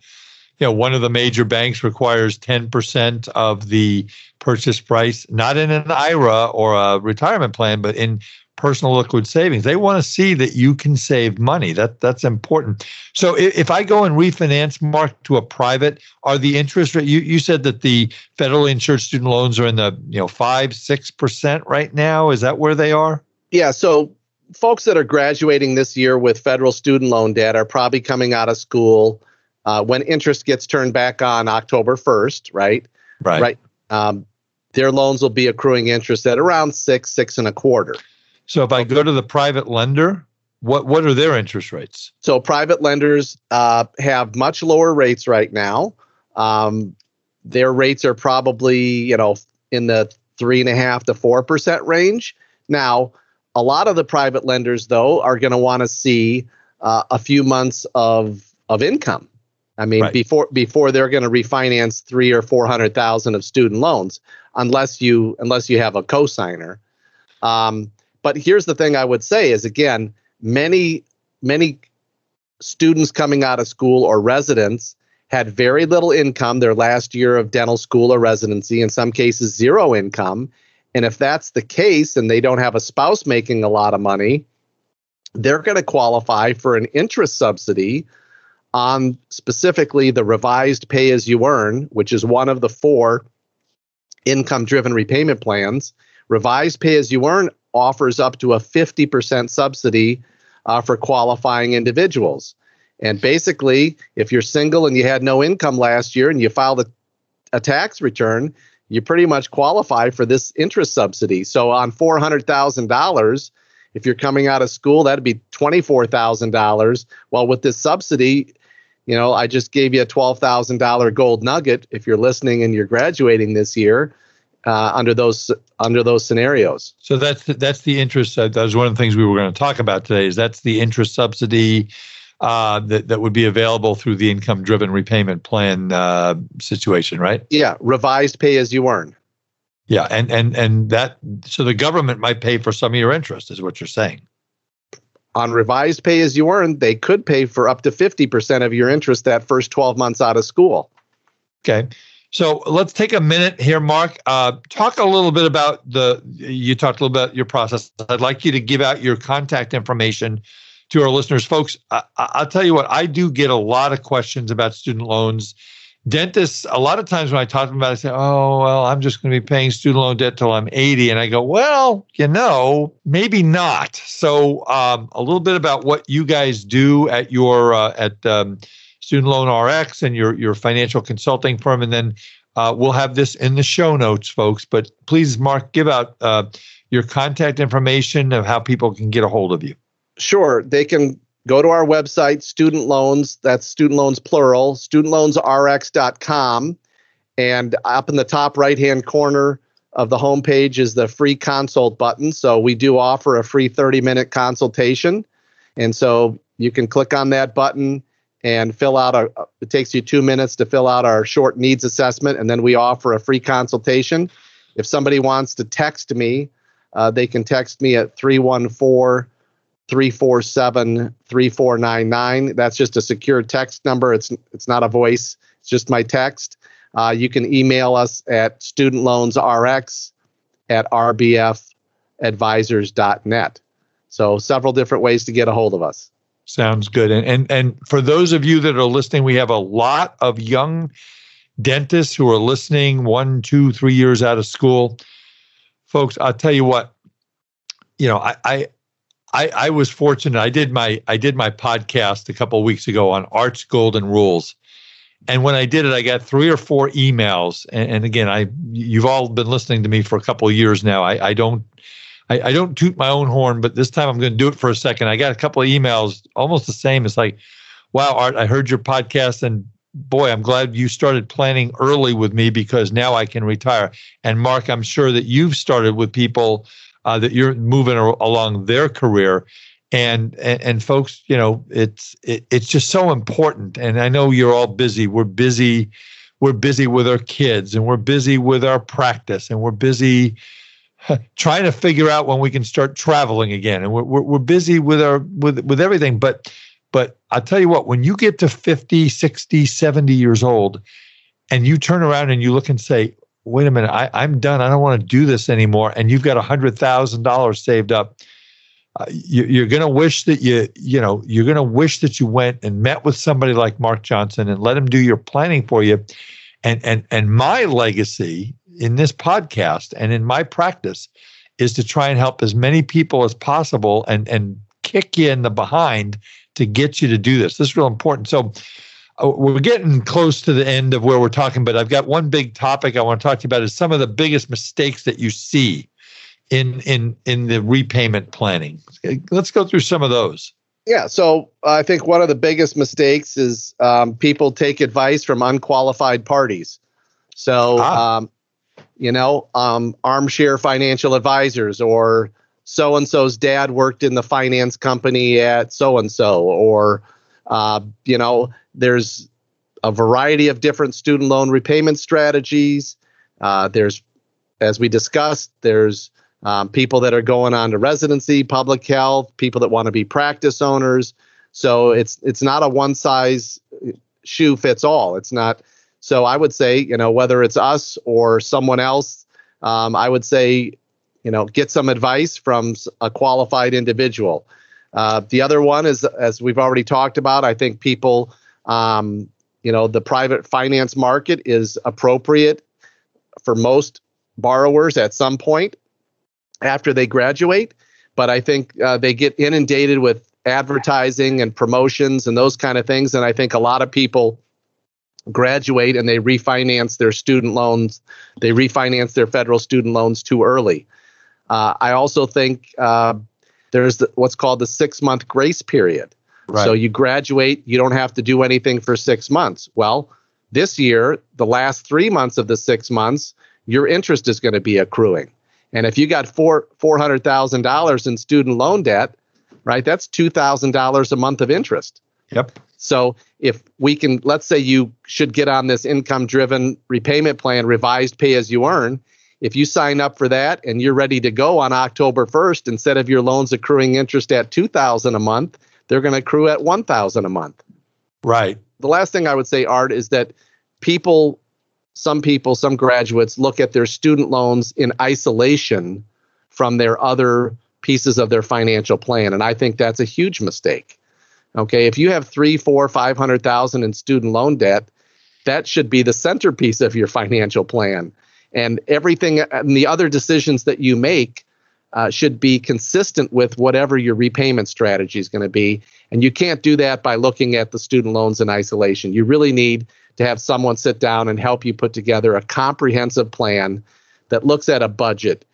A: you know, one of the major banks requires 10% of the purchase price, not in an IRA or a retirement plan, but in personal liquid savings. They want to see that you can save money. That that's important. So if, if I go and refinance, Mark, to a private, are the interest rate? You you said that the federally insured student loans are in the you know five six percent right now. Is that where they are?
C: Yeah. So folks that are graduating this year with federal student loan debt are probably coming out of school uh, when interest gets turned back on October 1st, right?
A: Right.
C: Right. Um, their loans will be accruing interest at around six, six and a quarter.
A: So if I go to the private lender, what what are their interest rates?
C: So private lenders uh, have much lower rates right now. Um, their rates are probably you know in the three and a half to four percent range. Now, a lot of the private lenders though are going to want to see uh, a few months of of income. I mean, right. before before they're going to refinance three or four hundred thousand of student loans, unless you unless you have a cosigner. Um, but here's the thing I would say is again, many many students coming out of school or residents had very little income their last year of dental school or residency. In some cases, zero income. And if that's the case, and they don't have a spouse making a lot of money, they're going to qualify for an interest subsidy on specifically the revised pay as you earn, which is one of the four income driven repayment plans. Revised pay as you earn offers up to a 50% subsidy uh, for qualifying individuals. And basically, if you're single and you had no income last year and you filed a, a tax return, you pretty much qualify for this interest subsidy. So on $400,000, if you're coming out of school, that'd be $24,000. Well, with this subsidy, you know, I just gave you a $12,000 gold nugget if you're listening and you're graduating this year. Uh, under those under those scenarios.
A: So that's the, that's the interest. Uh, that was one of the things we were going to talk about today. Is that's the interest subsidy uh, that that would be available through the income driven repayment plan uh, situation, right?
C: Yeah, revised pay as you earn.
A: Yeah, and and and that so the government might pay for some of your interest, is what you're saying
C: on revised pay as you earn, they could pay for up to 50% of your interest that first 12 months out of school.
A: Okay. So let's take a minute here, Mark. Uh, talk a little bit about the, you talked a little bit about your process. I'd like you to give out your contact information to our listeners. Folks, I, I'll tell you what, I do get a lot of questions about student loans dentists a lot of times when i talk to them about it i say oh well i'm just going to be paying student loan debt till i'm 80 and i go well you know maybe not. So um, a little bit about what you guys do at your uh, at um, student loan rx and your your financial consulting firm and then uh, we'll have this in the show notes folks but please mark give out uh, your contact information of how people can get a hold of you.
C: Sure. They can go to our website, student loans, that's student loans plural, studentloansrx.com. And up in the top right hand corner of the homepage is the free consult button. So we do offer a free 30 minute consultation. And so you can click on that button and fill out a it takes you two minutes to fill out our short needs assessment and then we offer a free consultation if somebody wants to text me uh, they can text me at 314 347 3499. That's just a secure text number. It's, it's not a voice, it's just my text. Uh, you can email us at studentloansrx at rbfadvisors.net. So, several different ways to get a hold of us.
A: Sounds good. And, and and for those of you that are listening, we have a lot of young dentists who are listening, one, two, three years out of school. Folks, I'll tell you what, you know, I I I, I was fortunate. I did my I did my podcast a couple weeks ago on Art's Golden Rules. And when I did it, I got three or four emails. And, and again, I you've all been listening to me for a couple of years now. I, I don't I, I don't toot my own horn, but this time I'm going to do it for a second. I got a couple of emails, almost the same. It's like, wow, Art, I heard your podcast, and boy, I'm glad you started planning early with me because now I can retire. And Mark, I'm sure that you've started with people uh, that you're moving along their career. And, and, and folks, you know, it's it, it's just so important. And I know you're all busy. We're busy. We're busy with our kids, and we're busy with our practice, and we're busy trying to figure out when we can start traveling again. And we're, we're, we're busy with our with with everything. But but I'll tell you what, when you get to 50, 60, 70 years old, and you turn around and you look and say, wait a minute, I, I'm done. I don't want to do this anymore. And you've got a hundred thousand dollars saved up. Uh, you, you're going to wish that you, you know, you're going to wish that you went and met with somebody like Mark Johnson and let him do your planning for you. And and and my legacy in this podcast and in my practice is to try and help as many people as possible and and kick you in the behind to get you to do this. This is real important. So we're getting close to the end of where we're talking, but I've got one big topic I want to talk to you about is some of the biggest mistakes that you see in in in the repayment planning. Let's go through some of those.
C: Yeah, so I think one of the biggest mistakes is um, people take advice from unqualified parties. So ah. um, you know, um, armchair financial advisors or so and so's dad worked in the finance company at so and so, or, uh, you know, there's a variety of different student loan repayment strategies. Uh, there's, as we discussed, there's um, people that are going on to residency, public health, people that want to be practice owners. So it's it's not a one size shoe fits all. It's not so I would say, you know, whether it's us or someone else, um, I would say, you know, get some advice from a qualified individual. Uh, the other one is, as we've already talked about, I think people, um, you know, the private finance market is appropriate for most borrowers at some point after they graduate. But I think uh, they get inundated with advertising and promotions and those kind of things. And I think a lot of people graduate and they refinance their student loans, they refinance their federal student loans too early. Uh, I also think uh, there's the, what's called the six month grace period. Right. So you graduate, you don't have to do anything for six months. Well, this year, the last three months of the six months, your interest is going to be accruing. And if you got four four hundred thousand dollars in student loan debt, right, that's two thousand dollars a month of interest.
A: Yep.
C: So if we can, let's say you should get on this income driven repayment plan, revised pay as you earn. If you sign up for that and you're ready to go on October 1st, instead of your loans accruing interest at 2000 a month, they're going to accrue at 1000 a month.
A: Right.
C: The last thing I would say, Art, is that people, some people, some graduates look at their student loans in isolation from their other pieces of their financial plan. And I think that's a huge mistake. Okay, if you have three, four, five hundred thousand in student loan debt, that should be the centerpiece of your financial plan. And everything and the other decisions that you make uh, should be consistent with whatever your repayment strategy is going to be. And you can't do that by looking at the student loans in isolation. You really need to have someone sit down and help you put together a comprehensive plan that looks at a budget,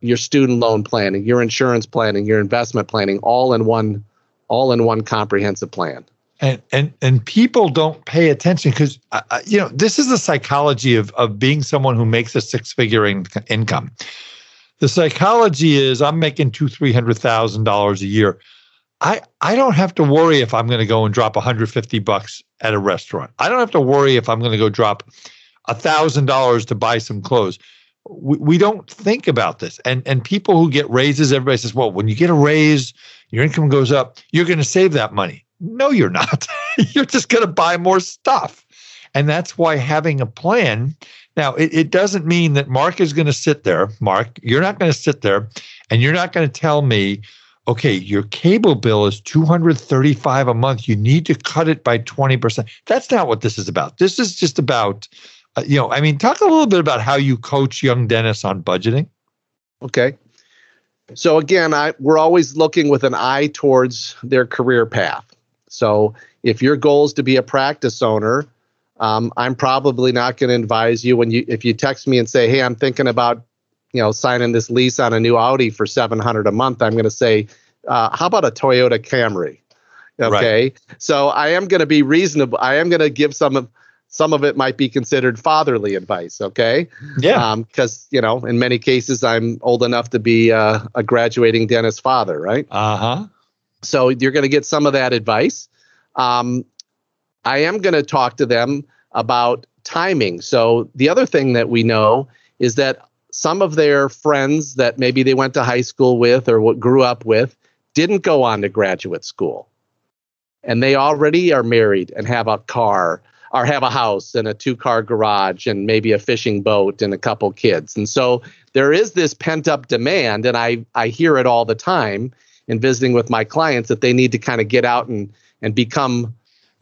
C: your student loan planning, your insurance planning, your investment planning, all in one all in one comprehensive plan.
A: And and and people don't pay attention because uh, uh, you know this is the psychology of of being someone who makes a six figure in- income. The psychology is I'm making two three hundred thousand dollars a year. I I don't have to worry if I'm going to go and drop 150 bucks at a restaurant. I don't have to worry if I'm going to go drop a thousand dollars to buy some clothes. we, we don't think about this. And and people who get raises, everybody says, well, when you get a raise, your income goes up, you're going to save that money. No, you're not. you're just going to buy more stuff. And that's why having a plan. Now, it, it doesn't mean that Mark is going to sit there. Mark, you're not going to sit there and you're not going to tell me, okay, your cable bill is 235 a month. You need to cut it by 20%. That's not what this is about. This is just about uh, you know, I mean, talk a little bit about how you coach young dentists on budgeting.
C: Okay. So again, I, we're always looking with an eye towards their career path. So if your goal is to be a practice owner, um, I'm probably not going to advise you when you if you text me and say, "Hey, I'm thinking about, you know, signing this lease on a new Audi for 700 a month." I'm going to say, uh, "How about a Toyota Camry?" Okay. Right. So I am going to be reasonable. I am going to give some of some of it might be considered fatherly advice. Okay.
A: Yeah.
C: Because, um, you know, in many cases, I'm old enough to be uh, a graduating dentist father, right?
A: Uh huh.
C: So you're going to get some of that advice. Um, I am going to talk to them about timing. So the other thing that we know is that some of their friends that maybe they went to high school with or what grew up with didn't go on to graduate school. And they already are married and have a car or have a house and a two car garage and maybe a fishing boat and a couple kids. And so there is this pent up demand, and I, I hear it all the time in visiting with my clients that they need to kind of get out and, and become,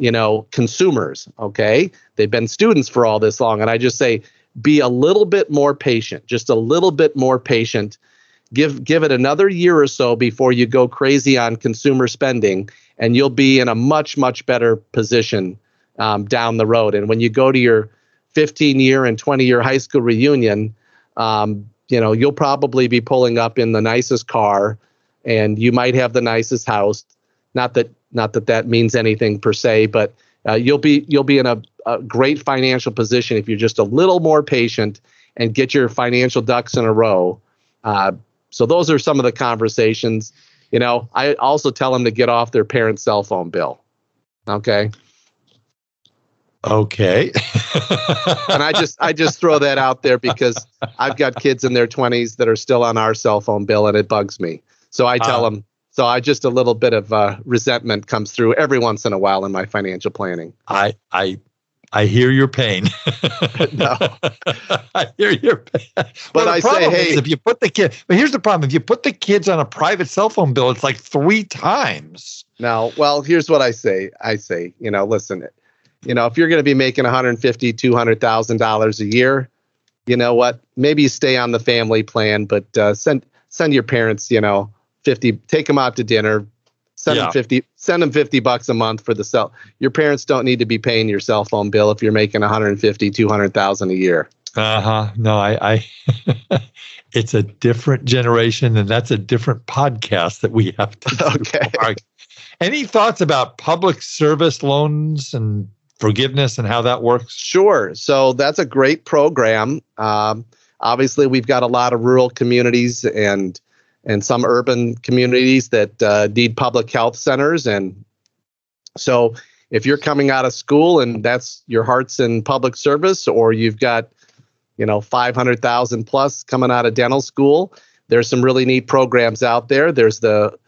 C: you know, consumers. Okay. They've been students for all this long. And I just say, be a little bit more patient, just a little bit more patient. Give give it another year or so before you go crazy on consumer spending, and you'll be in a much much better position um, down the road. And when you go to your 15 year and 20 year high school reunion, um, you know, you'll probably be pulling up in the nicest car and you might have the nicest house. Not that, not that that means anything per se, but uh, you'll be, you'll be in a, a great financial position if you're just a little more patient and get your financial ducks in a row. Uh, so those are some of the conversations. You know, I also tell them to get off their parents' cell phone bill. Okay.
A: Okay.
C: and I just I just throw that out there because I've got kids in their 20s that are still on our cell phone bill and it bugs me. So I tell uh, them so I just a little bit of uh, resentment comes through every once in a while in my financial planning.
A: I I I hear your pain. no, I hear your pain. But
C: well, I say, hey,
A: if you put the kid, but here's the problem: if you put the kids on a private cell phone bill, it's like three times.
C: Now, well, here's what I say: I say, you know, listen, you know, if you're going to be making 150, 200,000 dollars a year, you know what? Maybe you stay on the family plan, but uh, send send your parents, you know, 50. Take them out to dinner. Send yeah. them 50. Send them 50 bucks a month for the cell. Your parents don't need to be paying your cell phone bill if you're making 150, 200,000 a year.
A: Uh huh. No, I. I it's a different generation, and that's a different podcast that we have to.
C: Okay.
A: Any thoughts about public service loans and forgiveness and how that works?
C: Sure. So that's a great program. Um, obviously, we've got a lot of rural communities and and some urban communities that uh, need public health centers. And so, if you're coming out of school and that's your heart's in public service, or you've got you know 500,000 plus coming out of dental school, there's some really neat programs out there. There's the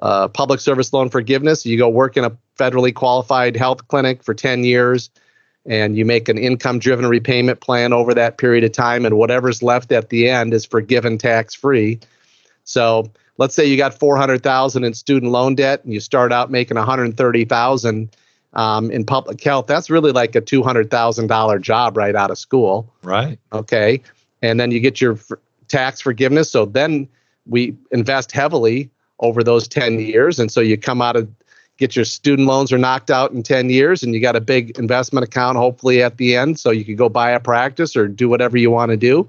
C: uh, public service loan forgiveness. You go work in a federally qualified health clinic for 10 years and you make an income driven repayment plan over that period of time and whatever's left at the end is forgiven tax free. So let's say you got 400,000 in student loan debt and you start out making 130,000 um, in public health. That's really like a $200,000 job right out of school.
A: Right.
C: Okay. And then you get your f- tax forgiveness. So then we invest heavily over those 10 years. And so you come out of get your student loans are knocked out in 10 years and you got a big investment account hopefully at the end so you can go buy a practice or do whatever you want to do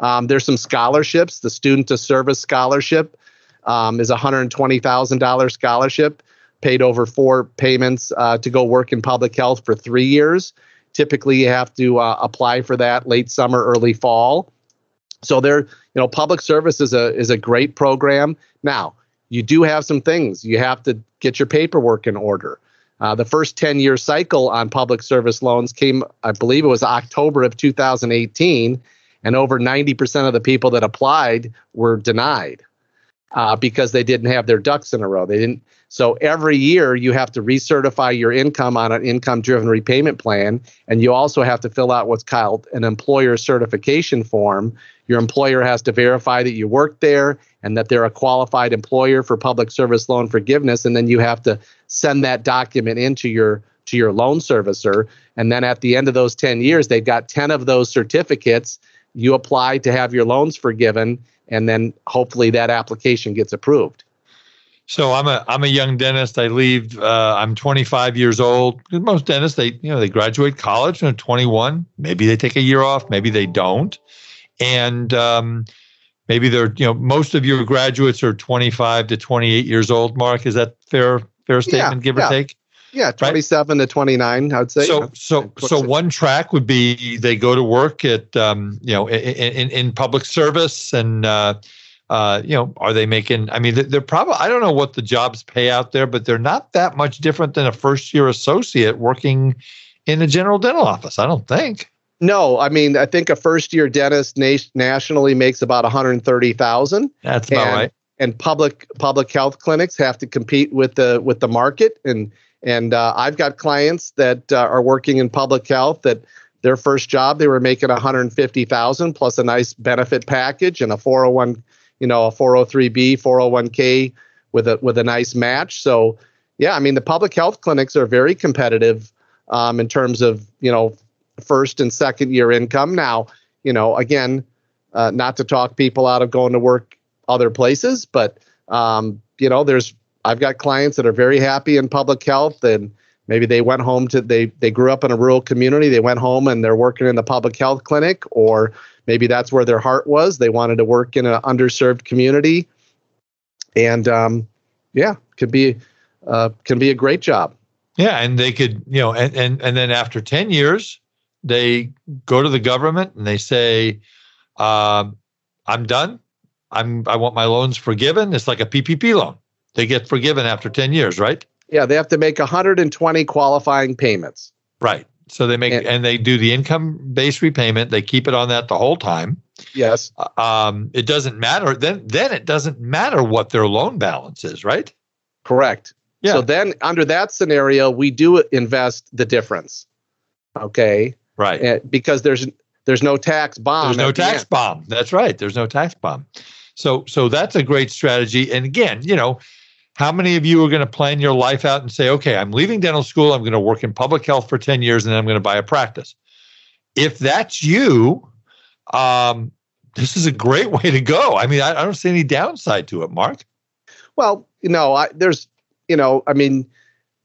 C: um, there's some scholarships the student to service scholarship um, is a $120000 scholarship paid over four payments uh, to go work in public health for three years typically you have to uh, apply for that late summer early fall so there you know public service is a is a great program now you do have some things. You have to get your paperwork in order. Uh, the first 10 year cycle on public service loans came, I believe it was October of 2018. And over 90% of the people that applied were denied uh, because they didn't have their ducks in a row. They didn't. So every year you have to recertify your income on an income-driven repayment plan, and you also have to fill out what's called an employer certification form. Your employer has to verify that you work there and that they're a qualified employer for public service loan forgiveness, and then you have to send that document into your to your loan servicer. And then at the end of those 10 years, they've got 10 of those certificates. You apply to have your loans forgiven, and then hopefully that application gets approved.
A: So I'm a I'm a young dentist. I leave. Uh, I'm 25 years old. Most dentists, they you know they graduate college when they're 21. Maybe they take a year off. Maybe they don't. And um, maybe they're you know most of your graduates are 25 to 28 years old. Mark, is that fair fair statement?
C: Yeah,
A: give
C: yeah.
A: or take.
C: Yeah, 27 right? to 29, I would say.
A: So, so, so one track would be they go to work at, um, you know, in, in, in public service and, uh, uh, you know, are they making, I mean, they're probably, I don't know what the jobs pay out there, but they're not that much different than a first year associate working in a general dental office. I don't think.
C: No, I mean, I think a first year dentist na- nationally makes about 130,000.
A: That's about
C: and,
A: right.
C: And public public health clinics have to compete with the with the market and and uh, I've got clients that uh, are working in public health that their first job they were making 150,000 plus a nice benefit package and a 401, you know, a 403b, 401k with a with a nice match. So, yeah, I mean the public health clinics are very competitive um, in terms of you know first and second year income. Now, you know, again, uh, not to talk people out of going to work other places, but um, you know, there's I've got clients that are very happy in public health and maybe they went home to they they grew up in a rural community they went home and they're working in the public health clinic or maybe that's where their heart was they wanted to work in an underserved community. And um, yeah could be uh, can be a great job.
A: Yeah and they could you know and, and and then after 10 years they go to the government and they say um, i'm done. I'm i want my loans forgiven. It's like a ppp loan they get forgiven after 10 years, right?
C: Yeah, they have to make 120 qualifying payments.
A: Right. So they make and, and they do the income based repayment. They keep it on that the whole time.
C: Yes.
A: Um, it doesn't matter. Then then it doesn't matter what their loan balance is, right?
C: Correct. Yeah. So then under that scenario, we do invest the difference. Okay.
A: Right.
C: And because there's there's no tax bomb.
A: There's no tax the bomb. That's right. There's no tax bomb. So so that's a great strategy. And again, you know, how many of you are going to plan your life out and say, okay, I'm leaving dental school, I'm going to work in public health for 10 years, and then I'm going to buy a practice? If that's you, um, this is a great way to go. I mean, I, I don't see any downside to it, Mark.
C: Well, you know, I, there's, you know, I mean,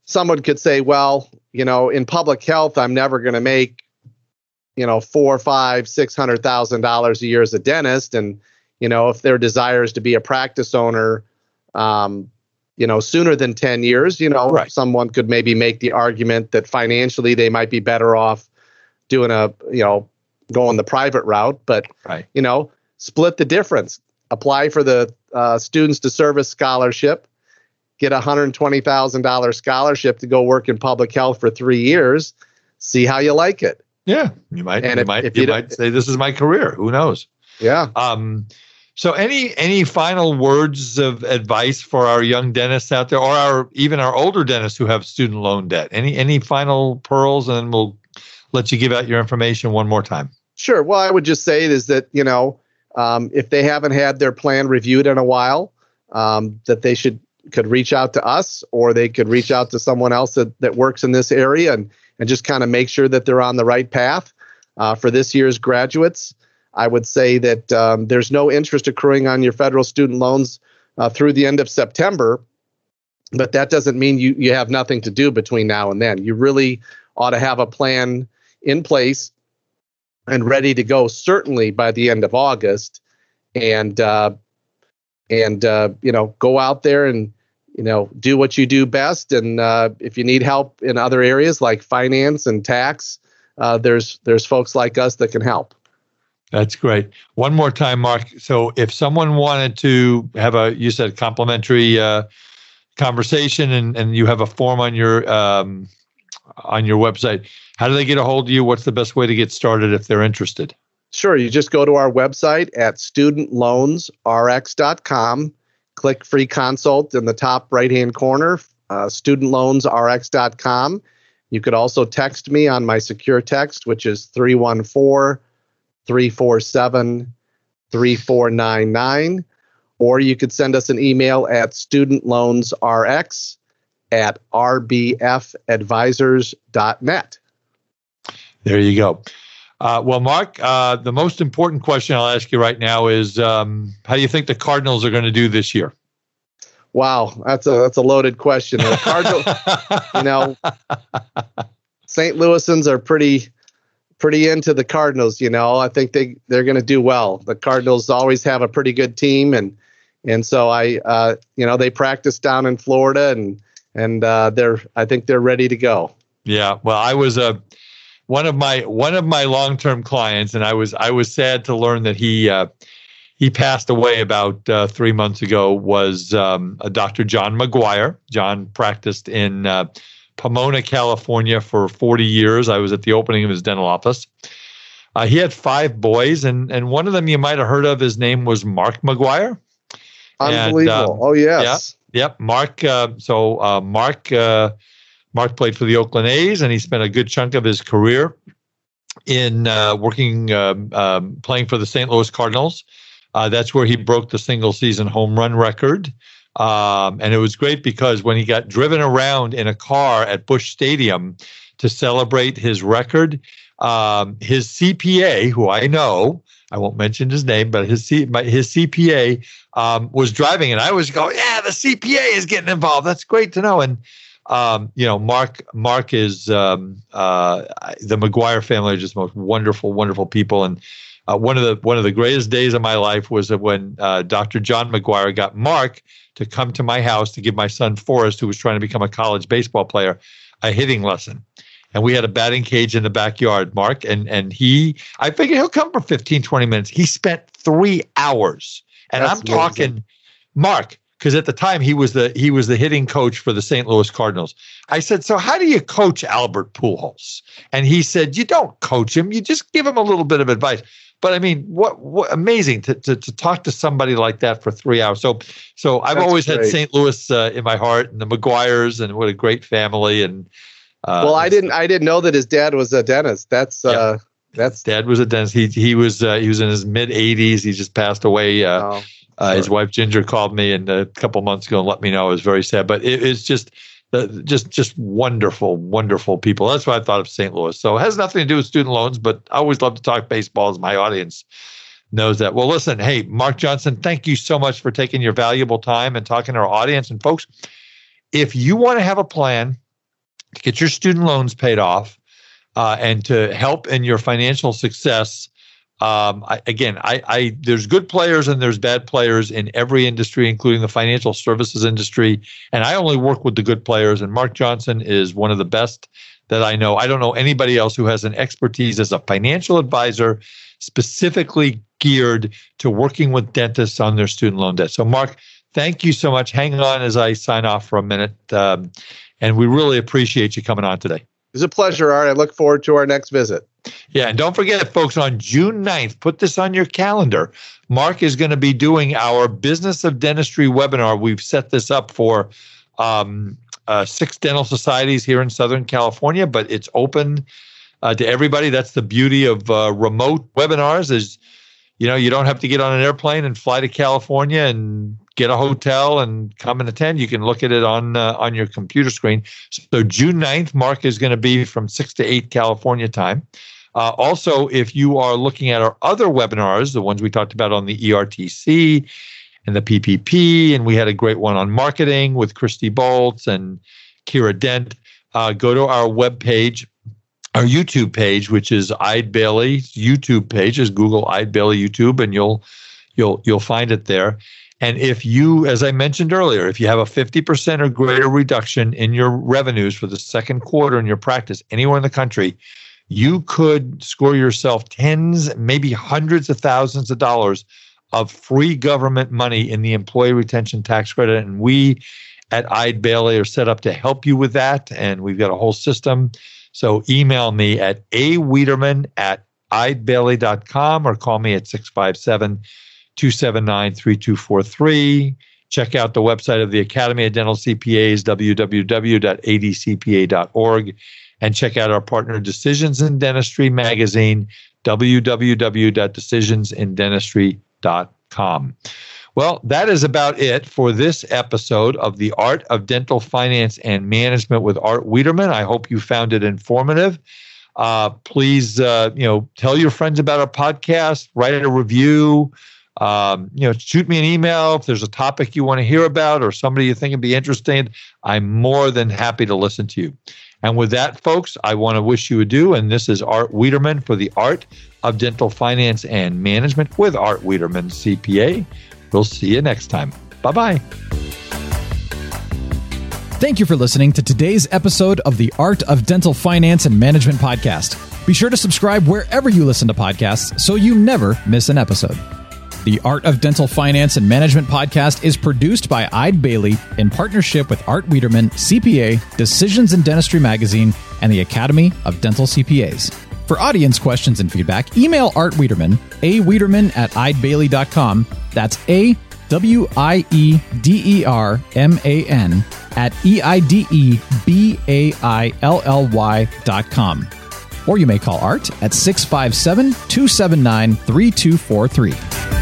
C: someone could say, well, you know, in public health, I'm never going to make, you know, four, five, six hundred thousand dollars a year as a dentist, and you know, if their desire is to be a practice owner, um, you know, sooner than 10 years, you know,
A: right.
C: someone could maybe make the argument that financially they might be better off doing a, you know, going the private route, but,
A: right.
C: you know, split the difference. Apply for the uh, Students to Service Scholarship, get a $120,000 scholarship to go work in public health for three years, see how you like it.
A: Yeah, you might,
C: and
A: you
C: if,
A: might,
C: if
A: you,
C: you
A: might say this is my career. Who knows?
C: Yeah.
A: Um, so, any any final words of advice for our young dentists out there, or our even our older dentists who have student loan debt? Any any final pearls, and then we'll let you give out your information one more time.
C: Sure. Well, I would just say is that you know um, if they haven't had their plan reviewed in a while, um, that they should could reach out to us, or they could reach out to someone else that that works in this area, and and just kind of make sure that they're on the right path uh, for this year's graduates. I would say that um, there's no interest accruing on your federal student loans uh, through the end of September, but that doesn't mean you, you have nothing to do between now and then. You really ought to have a plan in place and ready to go, certainly by the end of August, and uh, and uh, you know go out there and you know do what you do best. And uh, if you need help in other areas like finance and tax, uh, there's there's folks like us that can help.
A: That's great. One more time, Mark. So, if someone wanted to have a, you said complimentary uh, conversation, and, and you have a form on your um, on your website, how do they get a hold of you? What's the best way to get started if they're interested?
C: Sure. You just go to our website at studentloansrx.com, click free consult in the top right hand corner, uh, studentloansrx.com. You could also text me on my secure text, which is 314 347 3499. Or you could send us an email at studentloansrx at rbfadvisors.net.
A: There you go. Uh, well, Mark, uh, the most important question I'll ask you right now is um, how do you think the Cardinals are going to do this year?
C: Wow, that's a that's a loaded question. The Cardinals, you know, St. Louisans are pretty pretty into the Cardinals. You know, I think they they're going to do well. The Cardinals always have a pretty good team, and and so I, uh, you know, they practice down in Florida, and and uh, they're I think they're ready to go.
A: Yeah, well, I was a one of my one of my long term clients, and I was I was sad to learn that he uh, he passed away about uh, three months ago was um, a Dr. John McGwire. John practiced in uh, Pomona, California for 40 years. I was at the opening of his dental office. Uh, he had five boys, and, and one of them you might have heard of. His name was Mark McGwire.
C: Unbelievable. And, oh, yes.
A: Yeah, yep. Mark. Uh, so uh, Mark uh, Mark played for the Oakland A's, and he spent a good chunk of his career in working, um, um, playing for the St. Louis Cardinals. Uh, that's where he broke the single season home run record. Um, and it was great because when he got driven around in a car at Busch Stadium to celebrate his record, um, his CPA, who I know, I won't mention his name, but his C, my, his CPA um, was driving, and I was going, "Yeah, the CPA is getting involved. That's great to know." And um, you know, Mark Mark is um, uh, the McGwire family are just most wonderful, wonderful people, and uh, one of the one of the greatest days of my life was when uh, Dr. John McGwire got Mark to come to my house to give my son Forrest, who was trying to become a college baseball player, a hitting lesson. And we had a batting cage in the backyard, Mark, and and he I figured he'll come for 15, 20 minutes. He spent three hours. And That's I'm amazing. talking Mark, because at the time he was the he was the hitting coach for the St. Louis Cardinals. I said, "So how do you coach Albert Pujols?" And he said, "You don't coach him. You just give him a little bit of advice." But I mean, what, what amazing to, to, to talk to somebody like that for three hours. So, so I've That's always great. had St. Louis uh, in my heart, and the McGwires, and what a great family. And
C: uh, well, I didn't, I didn't know that his dad was a dentist. That's yeah. uh, that's
A: dad was a dentist. He he was uh, he was in his mid 80s. He just passed away. Uh, oh, uh, His wife Ginger called me and a couple months ago and let me know. I was very sad, but it, it's just just just wonderful, wonderful people. That's why I thought of St. Louis. So it has nothing to do with student loans, but I always love to talk baseball as my audience knows that. Well, listen, hey, Mark Johnson, thank you so much for taking your valuable time and talking to our audience. And folks, if you want to have a plan to get your student loans paid off uh, and to help in your financial success, um, I, again, I, I, there's good players and there's bad players in every industry, including the financial services industry. And I only work with the good players. And Mark Johnson is one of the best that I know. I don't know anybody else who has an expertise as a financial advisor, specifically geared to working with dentists on their student loan debt. So, Mark, thank you so much. Hang on as I sign off for a minute. Um, and we really appreciate you coming on today.
C: It's a pleasure, Art. I look forward to our next visit.
A: Yeah, and don't forget, folks, on June 9th, put this on your calendar. Mark is going to be doing our Business of Dentistry webinar. We've set this up for um, uh, six dental societies here in Southern California, but it's open uh, to everybody. That's the beauty of uh, remote webinars is, you know, you don't have to get on an airplane and fly to California and get a hotel and come and attend. You can look at it on uh, on your computer screen. So June 9th, Mark is going to be from 6 to 8 California time. Uh, also, if you are looking at our other webinars, the ones we talked about on the ERTC and the PPP, and we had a great one on marketing with Christy Bolts and Kiera Dent, uh, go to our webpage, our YouTube page, which is Eide Bailly's YouTube page, is Google Eide Bailly YouTube, and you'll you'll you'll find it there. And if you, as I mentioned earlier, if you have a 50% or greater reduction in your revenues for the second quarter in your practice anywhere in the country, you could score yourself tens, maybe hundreds of thousands of dollars of free government money in the employee retention tax credit. And we at Eide Bailly are set up to help you with that. And we've got a whole system. So email me at a Wiederman at eidebailly.com or call me at 657 279 3243. Check out the website of the Academy of Dental CPAs, www.adcpa.org, and check out our partner Decisions in Dentistry magazine, www.decisionsindentistry.com. Well, that is about it for this episode of The Art of Dental Finance and Management with Art Wiederman. I hope you found it informative. Uh, please, uh, you know, tell your friends about our podcast, write a review, um, you know, shoot me an email if there's a topic you want to hear about or somebody you think would be interesting. I'm more than happy to listen to you. And with that, folks, I want to wish you adieu. And this is Art Wiederman for the Art of Dental Finance and Management with Art Wiederman, CPA. We'll see you next time. Bye bye.
B: Thank you for listening to today's episode of the Art of Dental Finance and Management podcast. Be sure to subscribe wherever you listen to podcasts so you never miss an episode. The Art of Dental Finance and Management podcast is produced by Eide Bailly in partnership with Art Wiederman, CPA, Decisions in Dentistry Magazine, and the Academy of Dental CPAs. For audience questions and feedback, email Art Wiederman, a Wiederman at eidebailly.com. That's A W I E D E R M A N at E I D E B A I L L Y dot com. Or you may call Art at 657 279 3243.